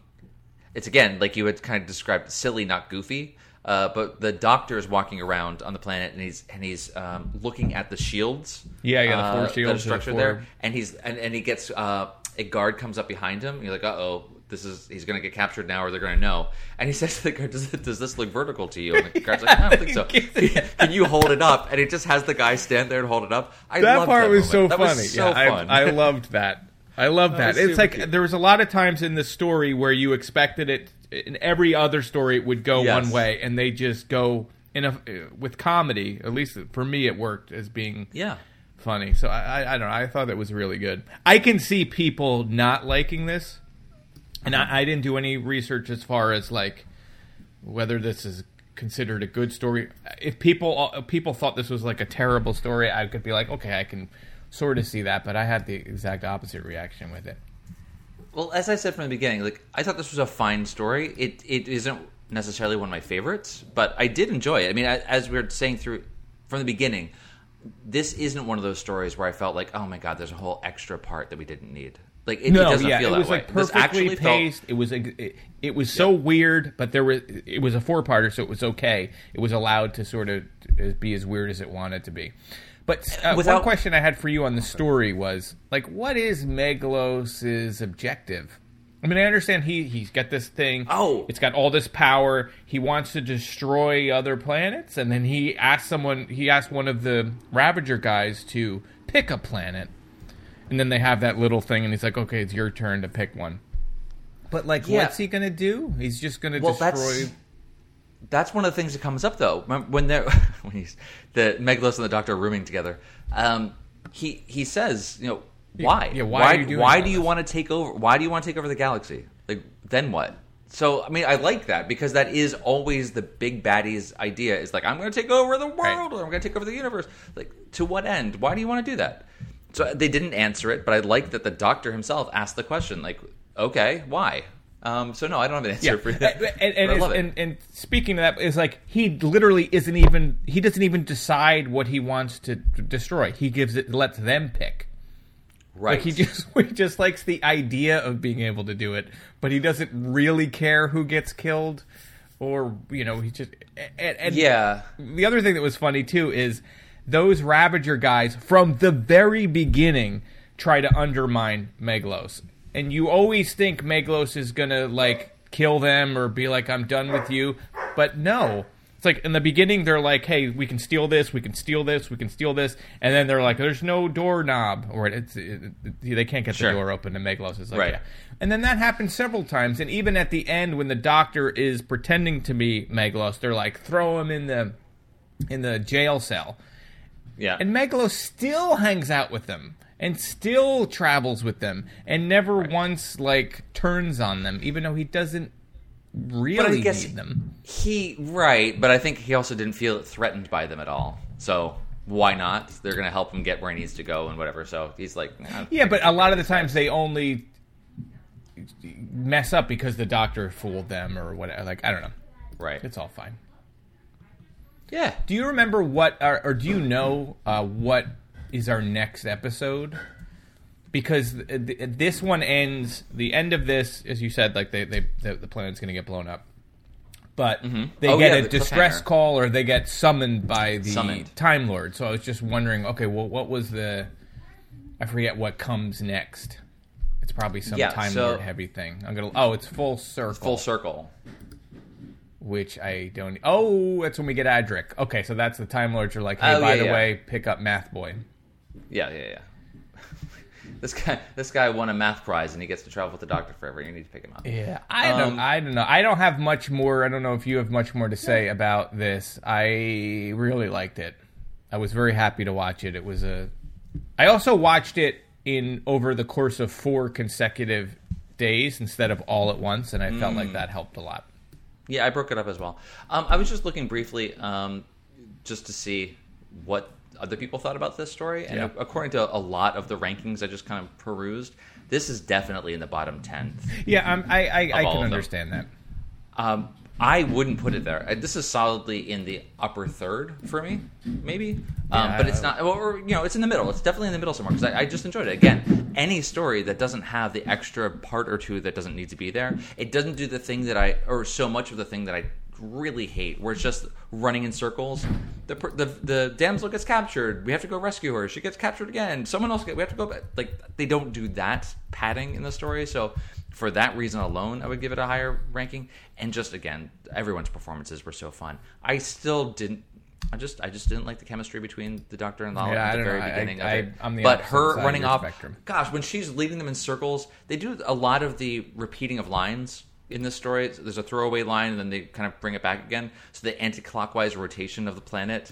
it's again like you had kind of described silly not goofy uh, but the doctor is walking around on the planet and he's and he's um, looking at the shields Yeah, yeah, the four uh, that are shields, the four- there and he's and, and he gets uh, a guard comes up behind him and you're like uh-oh this is he's gonna get captured now or they're gonna know and he says to the guard does, does this look vertical to you and the guard's like i don't think so can you hold it up and it just has the guy stand there and hold it up I that loved part that was moment. so That funny. was so yeah, fun. I, I loved that. I love that. was It's like cute. there was a lot of times in the story where you expected it. In every other story, it would go Yes. one way, and they just go in a with comedy. At least for me, it worked as being yeah funny. So I, I, I don't know. I thought it was really good. I can see people not liking this, and I, I didn't do any research as far as like whether this is considered a good story. If people uh, people thought this was like a terrible story, I could be like, okay, I can sort of see that. But I had the exact opposite reaction with it. Well, as I said from the beginning, like I thought this was a fine story. It it isn't necessarily one of my favorites, but I did enjoy it. I mean, I, as we were saying through from the beginning, this isn't one of those stories where I felt like, oh my god, there's a whole extra part that we didn't need. Like it, no, it doesn't yeah, feel it that was way. like This perfectly actually felt- paced. It was it, it was so weird, but there was it was a four parter, so it was okay. It was allowed to sort of be as weird as it wanted to be. But uh, one question I had for you on the story was like, what is Megalos's objective? I mean, I understand he he's got this thing. Oh. it's got all this power. He wants to destroy other planets, and then he asked someone. He asked one of the Ravager guys to pick a planet, and then they have that little thing, and he's like, "Okay, it's your turn to pick one." But like, Yeah. what's he gonna do? He's just gonna Well, destroy. that's that's one of the things that comes up though. When they're when he's the Megalos and the Doctor are rooming together. Um, he he says, you know, why? yeah, why doing why do you want to take over? Why do you want to take over the galaxy? Like, then what? So, I mean, I like that because that is always the big baddie's idea is like, I'm going to take over the world or I'm going to take over the universe. Like, to what end? Why do you want to do that? So they didn't answer it, but I like that the doctor himself asked the question, like, okay, why? Um, so no, I don't have an answer for that. and, and, but I love and, it. and speaking of that, is like he literally isn't even he doesn't even decide what he wants to, destroy. He gives it lets them pick. right. Like he just he just likes the idea of being able to do it, but he doesn't really care who gets killed, or you know he just and, and yeah. the other thing that was funny too is those Ravager guys from the very beginning try to undermine Meglos. And you always think Meglos is gonna like kill them or be like, I'm done with you. But no. It's like in the beginning they're like, Hey, we can steal this, we can steal this, we can steal this, and then they're like, There's no doorknob, or it's it, it- they can't get Sure. the door open. And Meglos is like, Right. Yeah. And then that happens several times, and even at the end when the Doctor is pretending to be Meglos, they're like, throw him in the in the jail cell. Yeah. And Megalo still hangs out with them and still travels with them and never once like turns on them, even though he doesn't really need them. He right, but I think he also didn't feel threatened by them at all. So why not? They're going to help him get where he needs to go and whatever. So he's like, Yeah, but a lot of the times they only mess up because the doctor fooled them or whatever. Like I don't know. right. It's all fine. yeah. Do you remember what, or, or do you know uh, what is our next episode? Because th- th- this one ends. The end of this, as you said, like they, they the, the planet's going to get blown up. But mm-hmm. they Oh, get yeah, a the distress call, or they get summoned by the Summoned. Time Lord. So I was just wondering, okay, well, what was the? I forget what comes next. It's probably some Yeah, Time so- Lord heavy thing. I'm gonna. Oh, it's full circle. Full circle. which I don't. Oh, that's when we get Adric. Okay, so that's the Time Lords are like, hey, Oh, by yeah, the way, pick up Math Boy. Yeah, yeah, yeah. this guy, this guy won a math prize, and he gets to travel with the doctor forever. You need to pick him up. Yeah, I Um, don't. I don't know. I don't have much more. I don't know if you have much more to say about this. I really liked it. I was very happy to watch it. It was a. I also watched it in over the course of four consecutive days instead of all at once, and I felt Mm. like that helped a lot. Yeah, I broke it up as well. Um, I was just looking briefly, um, just to see what other people thought about this story, and Yeah. according to a lot of the rankings I just kind of perused, this is definitely in the bottom 10. Yeah, um, I I, I can understand that. Um, I wouldn't put it there. Uh, This is solidly in the upper third for me, maybe. Um, Yeah, but it's not, or, or, you know, it's in the middle. It's definitely in the middle somewhere because I, I just enjoyed it. Again, any story that doesn't have the extra part or two that doesn't need to be there, it doesn't do the thing that I, or so much of the thing that I really hate, where it's just running in circles. The the the damsel gets captured. We have to go rescue her. She gets captured again. Someone else get. We have to go back. Like they don't do that padding in the story. So for that reason alone, I would give it a higher ranking. And just again, everyone's performances were so fun. I still didn't. I just I just didn't like the chemistry between the Doctor and Lalla Yeah, at the very know. I- beginning I- of it. I'm the but her running off, spectrum. gosh, when she's leading them in circles, they do a lot of the repeating of lines in this story. There's a throwaway line, and then they kind of bring it back again. So the anti-clockwise rotation of the planet.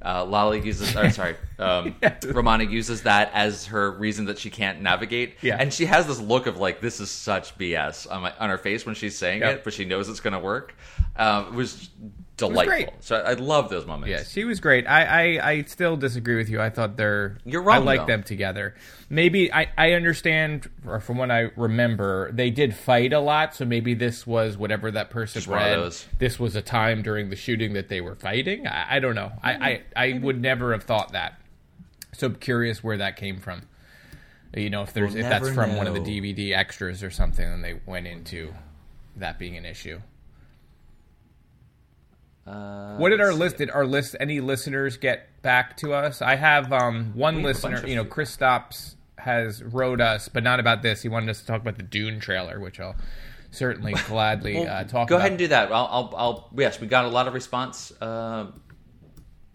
Uh, Lalla uses, or sorry, um, Romana uses that as her reason that she can't navigate. Yeah. and she has this look of like this is such BS on my on her face when she's saying Yep. it, but she knows it's going to work. Um, it was delightful. great. So I, love those moments. Yeah, she was great. I, I, I still disagree with you. I thought they're You're wrong, I like though. them together. Maybe I, I understand, or from what I remember, they did fight a lot. So maybe this was whatever that person Just read. This was a time during the shooting that they were fighting. I, I don't know. I, I, I would never have thought that. So I'm curious where that came from. You know, if there's We'll if that's from one of the. DVD extras or something, and they went into that being an issue. Uh, What did our see. list? Did our list? Any listeners get back to us? I have um, one We have listener. bunch You know. Chris Stops has wrote us, but not about this. He wanted us to talk about the Dune trailer, which I'll certainly gladly Well, uh, talk. About. Go about. ahead and do that. I'll, I'll, I'll yes, we got a lot of response. Uh,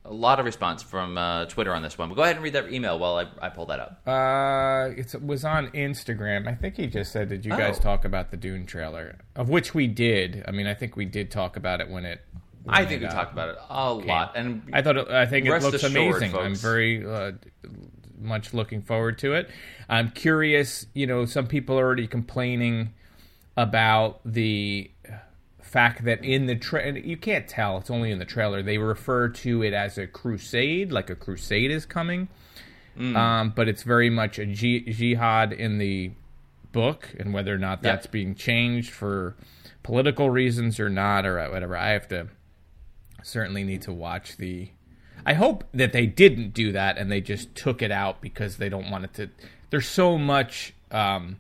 a lot of response from uh, Twitter on this one. But go ahead and read that email while I, I pull that up. Uh, it was on Instagram. I think he just said, "Did you guys Oh. talk about the Dune trailer?" Of which we did. I mean, I think we did talk about it when it. I think we uh, talked about it a lot, and I thought it, I think it looks amazing. I'm very uh, much looking forward to it. I'm curious. You know, some people are already complaining about the fact that in the tra- and you can't tell it's only in the trailer they refer to it as a crusade like a crusade is coming Mm. um, but it's very much a jihad in the book and whether or not that's being changed for political reasons or not or whatever i have to certainly need to watch the i hope that they didn't do that and they just took it out because they don't want it to there's so much um,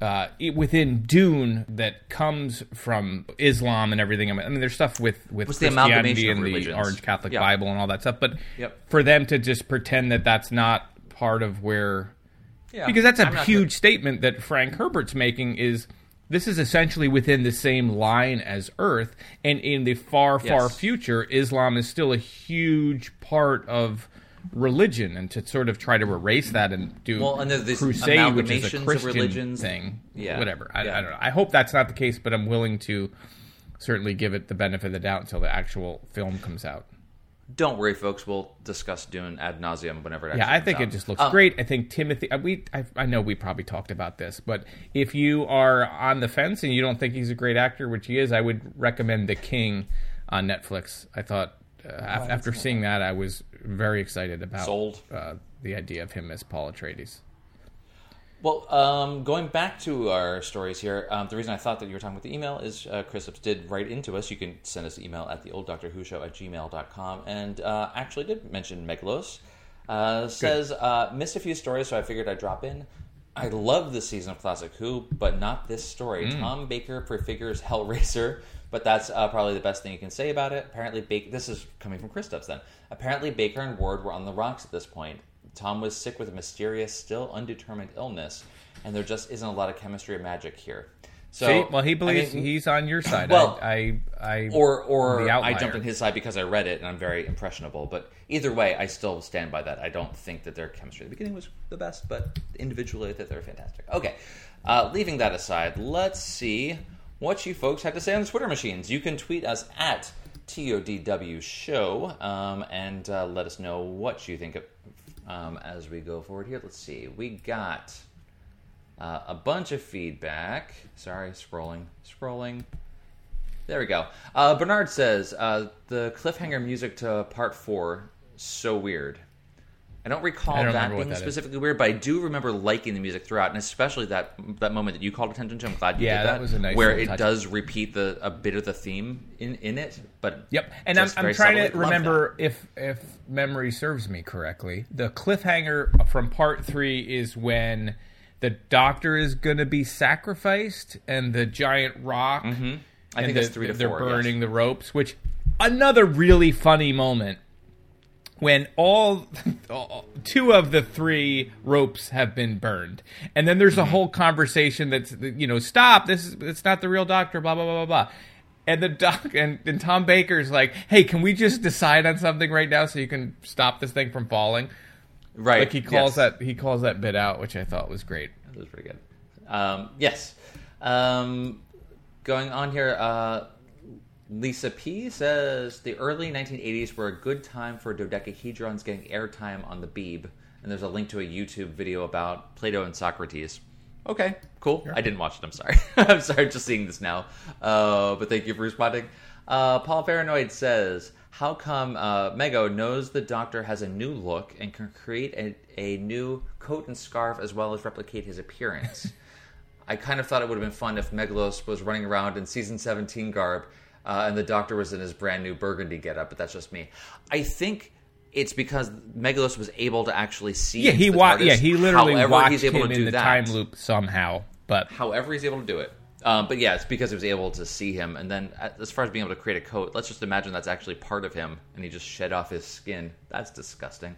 uh, it- within Dune that comes from Islam and everything. I mean, there's stuff with with What's the Christianity of and the? Orange Catholic Yeah. Bible and all that stuff. But Yep. for them to just pretend that that's not part of where, Yeah, because that's a I'm huge statement that Frank Herbert's making is. This is essentially within the same line as Earth, and in the far, far Yes. future, Islam is still a huge part of religion, and to sort of try to erase that and do Well, and there's these crusade, which is a Christian religions. thing, Yeah. whatever. I, Yeah. I don't know. I hope that's not the case, but I'm willing to certainly give it the benefit of the doubt until the actual film comes out. Don't worry, folks. We'll discuss Dune ad nauseum whenever. It Yeah, I comes think out. it just looks Um, great. I think Timothy. uh, We, I, I know we probably talked about this, but if you are on the fence and you don't think he's a great actor, which he is, I would recommend The King on Netflix. I thought uh, af- after seeing that, I was very excited about Sold. Uh, the idea of him as Paul Atreides. Well, um, going back to our stories here, um, the reason I thought that you were talking about the email is uh, Chris Lips did write into us. You can send us an email at the old Doctor Who show at gmail.com and uh, actually did mention Megalos. Uh, says, uh, missed a few stories, so I figured I'd drop in. I love this season of Classic Who, but not this story. Mm. Tom Baker prefigures Hellraiser, but that's uh, probably the best thing you can say about it. Apparently, Baker. This is coming from Chris Stubbs then. Apparently, Baker and Ward were on the rocks at this point. Tom was sick with a mysterious, still undetermined illness, and there just isn't a lot of chemistry or magic here. So, See, well, he I believes mean, he's on your side. Well, I, I, I or or I jumped on his side because I read it and I'm very impressionable. But either way, I still stand by that. I don't think that their chemistry at the beginning was the best, but individually, that they're fantastic. Okay, uh, leaving that aside, let's see what you folks have to say on the Twitter machines. You can tweet us at TODW Show um, and uh, let us know what you think of, um, as we go forward here. Let's see. We got uh, a bunch of feedback. Sorry, scrolling, scrolling. There we go. Uh, Bernard says uh, the cliffhanger music to part four so weird. I don't recall I don't that being that is. specifically weird, but I do remember liking the music throughout, and especially that that moment that you called attention to. I'm glad you Yeah, did that. that was a nice where it touch. does repeat the a bit of the theme in in it. But Yep, and I'm, I'm trying subtly. to remember if if memory serves me correctly. The cliffhanger from part three is when the doctor is going to be sacrificed, and the giant rock. Mhm. I think that's three to They're four, burning yes. the ropes, which another really funny moment when all two of the three ropes have been burned and then there's a whole conversation that's you know stop this is it's not the real doctor blah blah blah blah blah and the doc and, and tom baker's like hey can we just decide on something right now so you can stop this thing from falling Right, like he calls yes. that he calls that bit out which i thought was great That was pretty good. Um, yes. Um, going on here, uh, Lisa P says the early 1980s were a good time for dodecahedrons getting airtime on the Beeb, and there's a link to a YouTube video about Plato and Socrates. Okay, cool. I didn't watch it. I'm sorry. I'm sorry, just seeing this now. Uh, but thank you for responding. Uh, Paul Paranoid says, "How come uh, Mego knows the Doctor has a new look and can create a, a new coat and scarf as well as replicate his appearance?" I kind of thought it would have been fun if Megalos was running around in season 17 garb uh, and the Doctor was in his brand new burgundy getup, but that's just me. I think it's because Megalos was able to actually see. yeah he into the wa- yeah he literally However, watched he's able him to in do the that. time loop somehow but However, he's able to do it. Um, but yeah, it's because he was able to see him. And then, uh, as far as being able to create a coat, let's just imagine that's actually part of him, and he just shed off his skin. That's disgusting.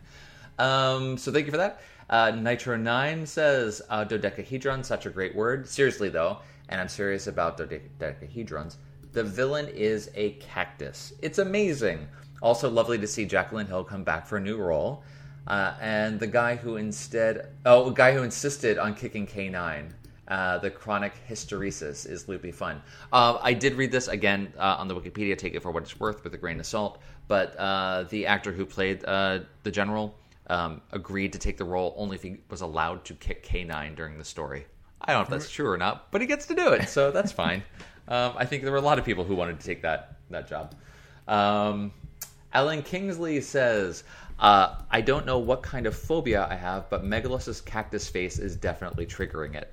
Um, so thank you for that. Uh, Nitro Nine says uh, dodecahedron, such a great word. Seriously though, and I'm serious about dodecahedrons. The villain is a cactus. It's amazing. Also lovely to see Jacqueline Hill come back for a new role. Uh, and the guy who instead, oh, a guy who insisted on kicking K9. Uh, the chronic hysteresis is loopy fun. Uh, I did read this again uh, on the Wikipedia. Take it for what it's worth with a grain of salt. But uh, the actor who played uh, the general um, agreed to take the role only if he was allowed to kick K9 during the story. I don't know if that's true or not, but he gets to do it, so that's fine. Um, I think there were a lot of people who wanted to take that that job. Um, Ellen Kingsley says, uh, "I don't know what kind of phobia I have, but Megalos's cactus face is definitely triggering it.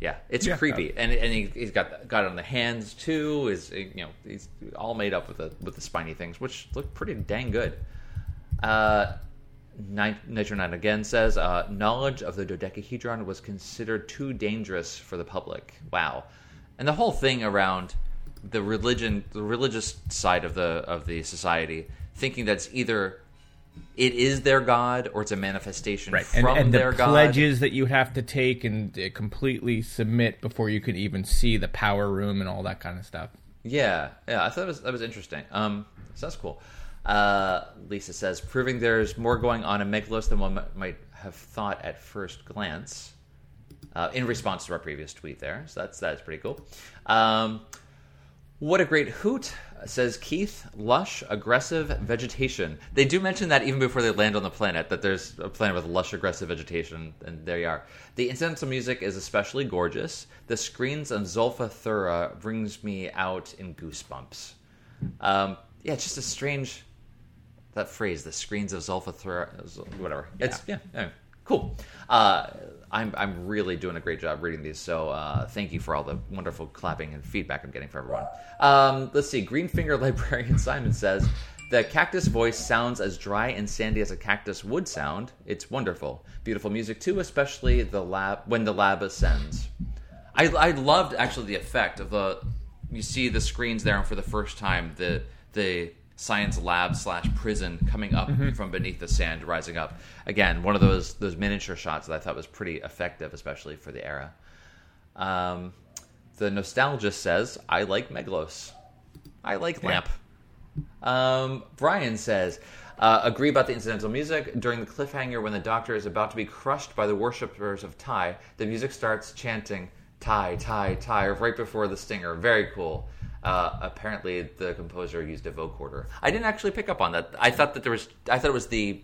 Yeah, it's Yeah. creepy, and and he, he's got got it on the hands too. Is you know he's all made up with the with the spiny things, which look pretty dang good. Uh, Nitro Nine again says uh, knowledge of the dodecahedron was considered too dangerous for the public. Wow, and the whole thing around the religion, the religious side of the of the society, thinking that's either it is their god or it's a manifestation and, from and their the god. pledges that you have to take and uh, completely submit before you can even see the power room and all that kind of stuff. Yeah, yeah, I thought that was that was interesting. Um, so that's cool. Uh, Lisa says, proving there's more going on in Megalos than one mi- might have thought at first glance. Uh, in response to our previous tweet, there, so that's that's pretty cool. Um, what a great hoot, says Keith. Lush, aggressive vegetation. They do mention that even before they land on the planet, that there's a planet with lush, aggressive vegetation, and there you are. The incidental music is especially gorgeous. The screens on Zolfa-Thura brings me out in goosebumps. Um, yeah, it's just a strange that phrase, the screens of Zolfa-Thura, whatever. It's yeah, yeah, cool. Uh, I'm I'm really doing a great job reading these, so uh, thank you for all the wonderful clapping and feedback I'm getting from everyone. Um, let's see. Greenfinger Librarian Simon says the cactus voice sounds as dry and sandy as a cactus would sound. It's wonderful, beautiful music too, especially the lab when the lab ascends. I I loved actually the effect of the you see the screens there and for the first time the the science lab slash prison coming up Mhm. from beneath the sand rising up again one of those those miniature shots that i thought was pretty effective especially for the era um, the nostalgist says i like meglos i like Yeah. lamp um, Brian says, uh, agree about the incidental music. During the cliffhanger, when the doctor is about to be crushed by the worshippers of Tai, the music starts chanting Tai, tie, tie, right before the stinger. Very cool. Uh, apparently, the composer used a vocoder. I didn't actually pick up on that. I thought that there was. I thought it was the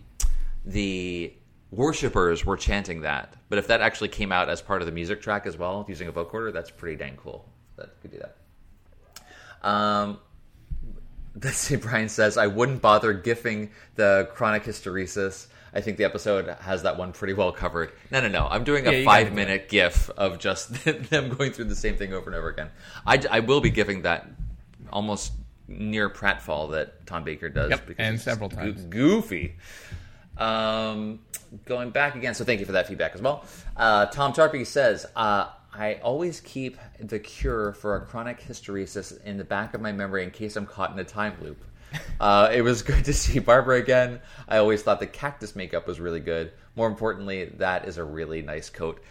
the worshippers were chanting that. But if that actually came out as part of the music track as well, using a vocoder, that's pretty dang cool. That could do that. Um, Let's see, Brian says, I wouldn't bother gifting the chronic hysteresis. I think the episode has that one pretty well covered. No, no, no. I'm doing a gotta five minute gif of just them going through the same thing over and over again. I, I will be giving that almost near pratfall that Tom Baker does. Yep, because and several times. goofy. Um, going back again, so thank you for that feedback as well. Uh, Tom Tarpey says, uh, I always keep the cure for a chronic hysteresis in the back of my memory in case I'm caught in a time loop. Uh, it was good to see Barbara again. I always thought the cactus makeup was really good. More importantly, that is a really nice coat.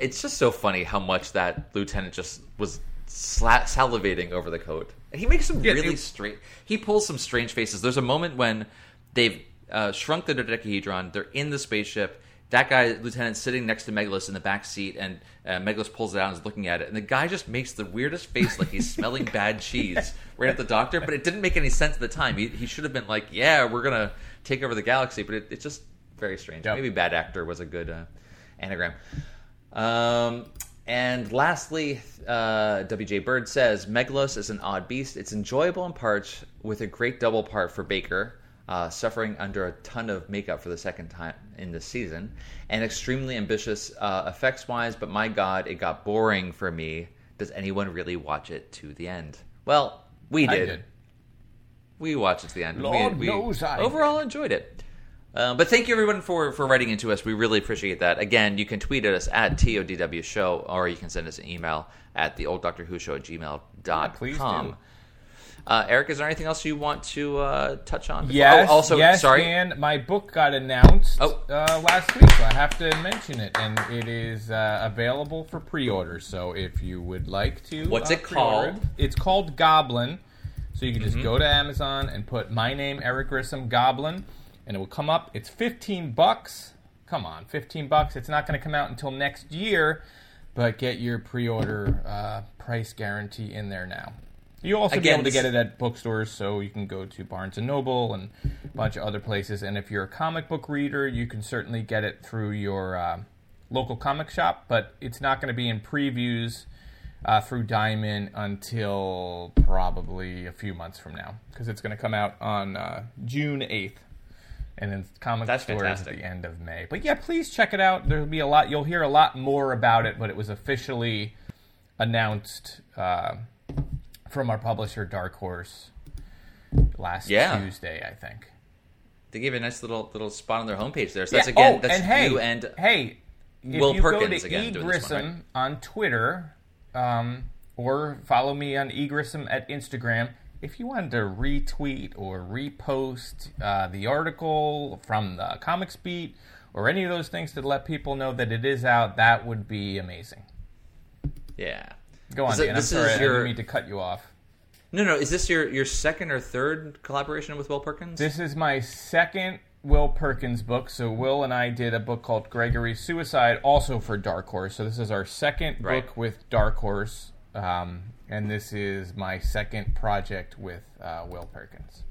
It's just so funny how much that lieutenant just was sla- salivating over the coat. He makes some Yeah, really straight. He pulls some strange faces. There's a moment when they've uh, shrunk the dodecahedron. They're in the spaceship. That guy, lieutenant, sitting next to Megalus in the back seat, and uh, Megalus pulls it out and is looking at it. And the guy just makes the weirdest face, like he's smelling bad cheese, right at the doctor. But it didn't make any sense at the time. He, he should have been like, "Yeah, we're gonna take over the galaxy," but it, it's just very strange. Yep. Maybe bad actor was a good uh, anagram. Um, and lastly, uh, WJ Bird says Megalos is an odd beast. It's enjoyable in parts, with a great double part for Baker, uh, suffering under a ton of makeup for the second time in this season, and extremely ambitious uh, effects wise. But my God, it got boring for me. Does anyone really watch it to the end? Well, we did. did. We watched it to the end. Lord we, we knows I did. overall enjoyed it. Uh, but thank you everyone for for writing into us. We really appreciate that. Again, you can tweet at us at TODW Show, or you can send us an email at the old Doctor Who Show at gmail.com. please do. Uh, Eric, is there anything else you want to uh, touch on? before- Yes. Oh, also, yes, sorry. And my book got announced Oh. uh, last week, so I have to mention it, and it is uh, available for pre-order. So if you would like to, What's uh, it called? It's called Goblin. So you can just Mhm. go to Amazon and put my name, Eric Grissom, Goblin, and it will come up. It's fifteen bucks. Come on, fifteen bucks. It's not going to come out until next year, but get your pre-order uh, price guarantee in there now. You'll also be able to get it at bookstores, so you can go to Barnes and Noble and a bunch of other places. And if you're a comic book reader, you can certainly get it through your uh, local comic shop, but it's not going to be in previews uh, through Diamond until probably a few months from now because it's going to come out on uh, June 8th. And then comic That's stores fantastic. at the end of May. But yeah, please check it out. There'll be a lot. You'll hear a lot more about it, but it was officially announced uh, from our publisher Dark Horse last Yeah. Tuesday, I think. They gave a nice little little spot on their homepage there. So Yeah, that's again oh, that's and hey, you and hey, if Will you Perkins go to again E. doing this one, Grissom on Twitter, um, or follow me on E. Grissom at Instagram. If you wanted to retweet or repost uh, the article from the Comics Beat or any of those things to let people know that it is out, that would be amazing. yeah. Go on, it- Dan. this I'm sorry, is I your- didn't mean to cut you off. No, no. Is this your your second or third collaboration with Will Perkins? This is my second Will Perkins book. So Will and I did a book called Gregory's Suicide, also for Dark Horse. So this is our second Right. book with Dark Horse, um, and this is my second project with uh, Will Perkins.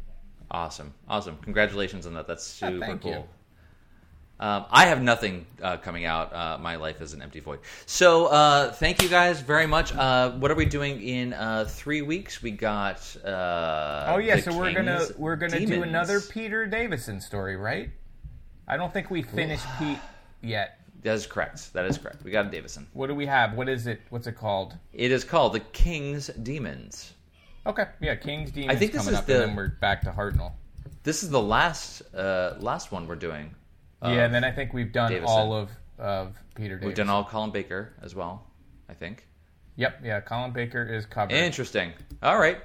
Awesome, awesome! Congratulations on that. That's Yeah, super thank cool. you. Um, I have nothing uh, coming out. Uh, my life is an empty void. So uh, thank you guys very much. Uh, what are we doing in uh, three weeks? We got. Uh, oh yeah, so we're gonna we're gonna do another Peter Davison story, right? I don't think we finished Pete yet. That is correct. That is correct. We got a Davison. What do we have? What is it? What's it called? It is called The King's Demons. Okay, yeah, King's Demons. I think this coming is up, the- and then we're back to Hartnell. This is the last uh, last one we're doing. Yeah, and then I think we've done Davison. all of of Peter. Davison. We've done all Colin Baker as well. I think. Yep, yeah. Colin Baker is covered. Interesting. All right.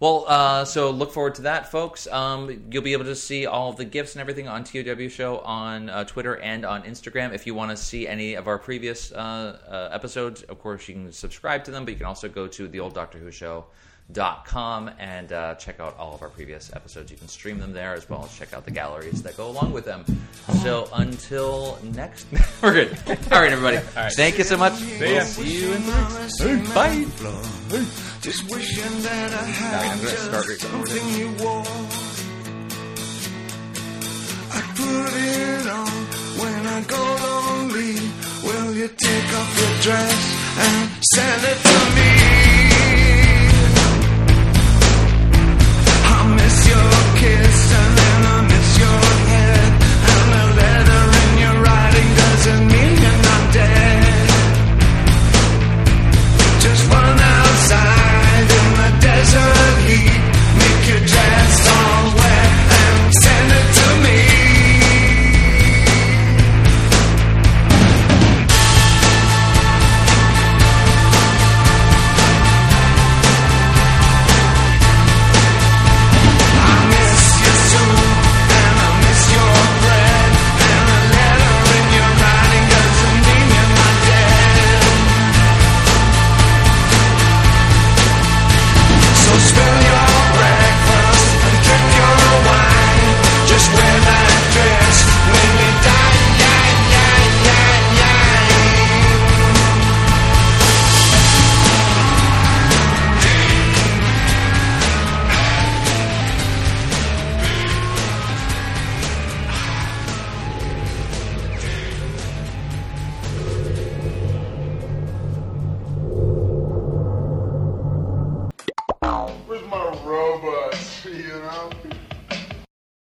Well, uh, so look forward to that, folks. Um, you'll be able to see all of the gifts and everything on TOW Show on uh, Twitter and on Instagram. If you want to see any of our previous uh, uh, episodes, of course, you can subscribe to them, but you can also go to the old Doctor Who Show. Dot com and uh, check out all of our previous episodes. You can stream them there as well as check out the galleries that go along with them. So until next, we're good. All right, everybody. Thank you so much. ya. We'll see you in three weeks. Bye. Just wishing that I had I'm gonna start you wore. I put it on when I go lonely. Will you take off your dress and send it to me?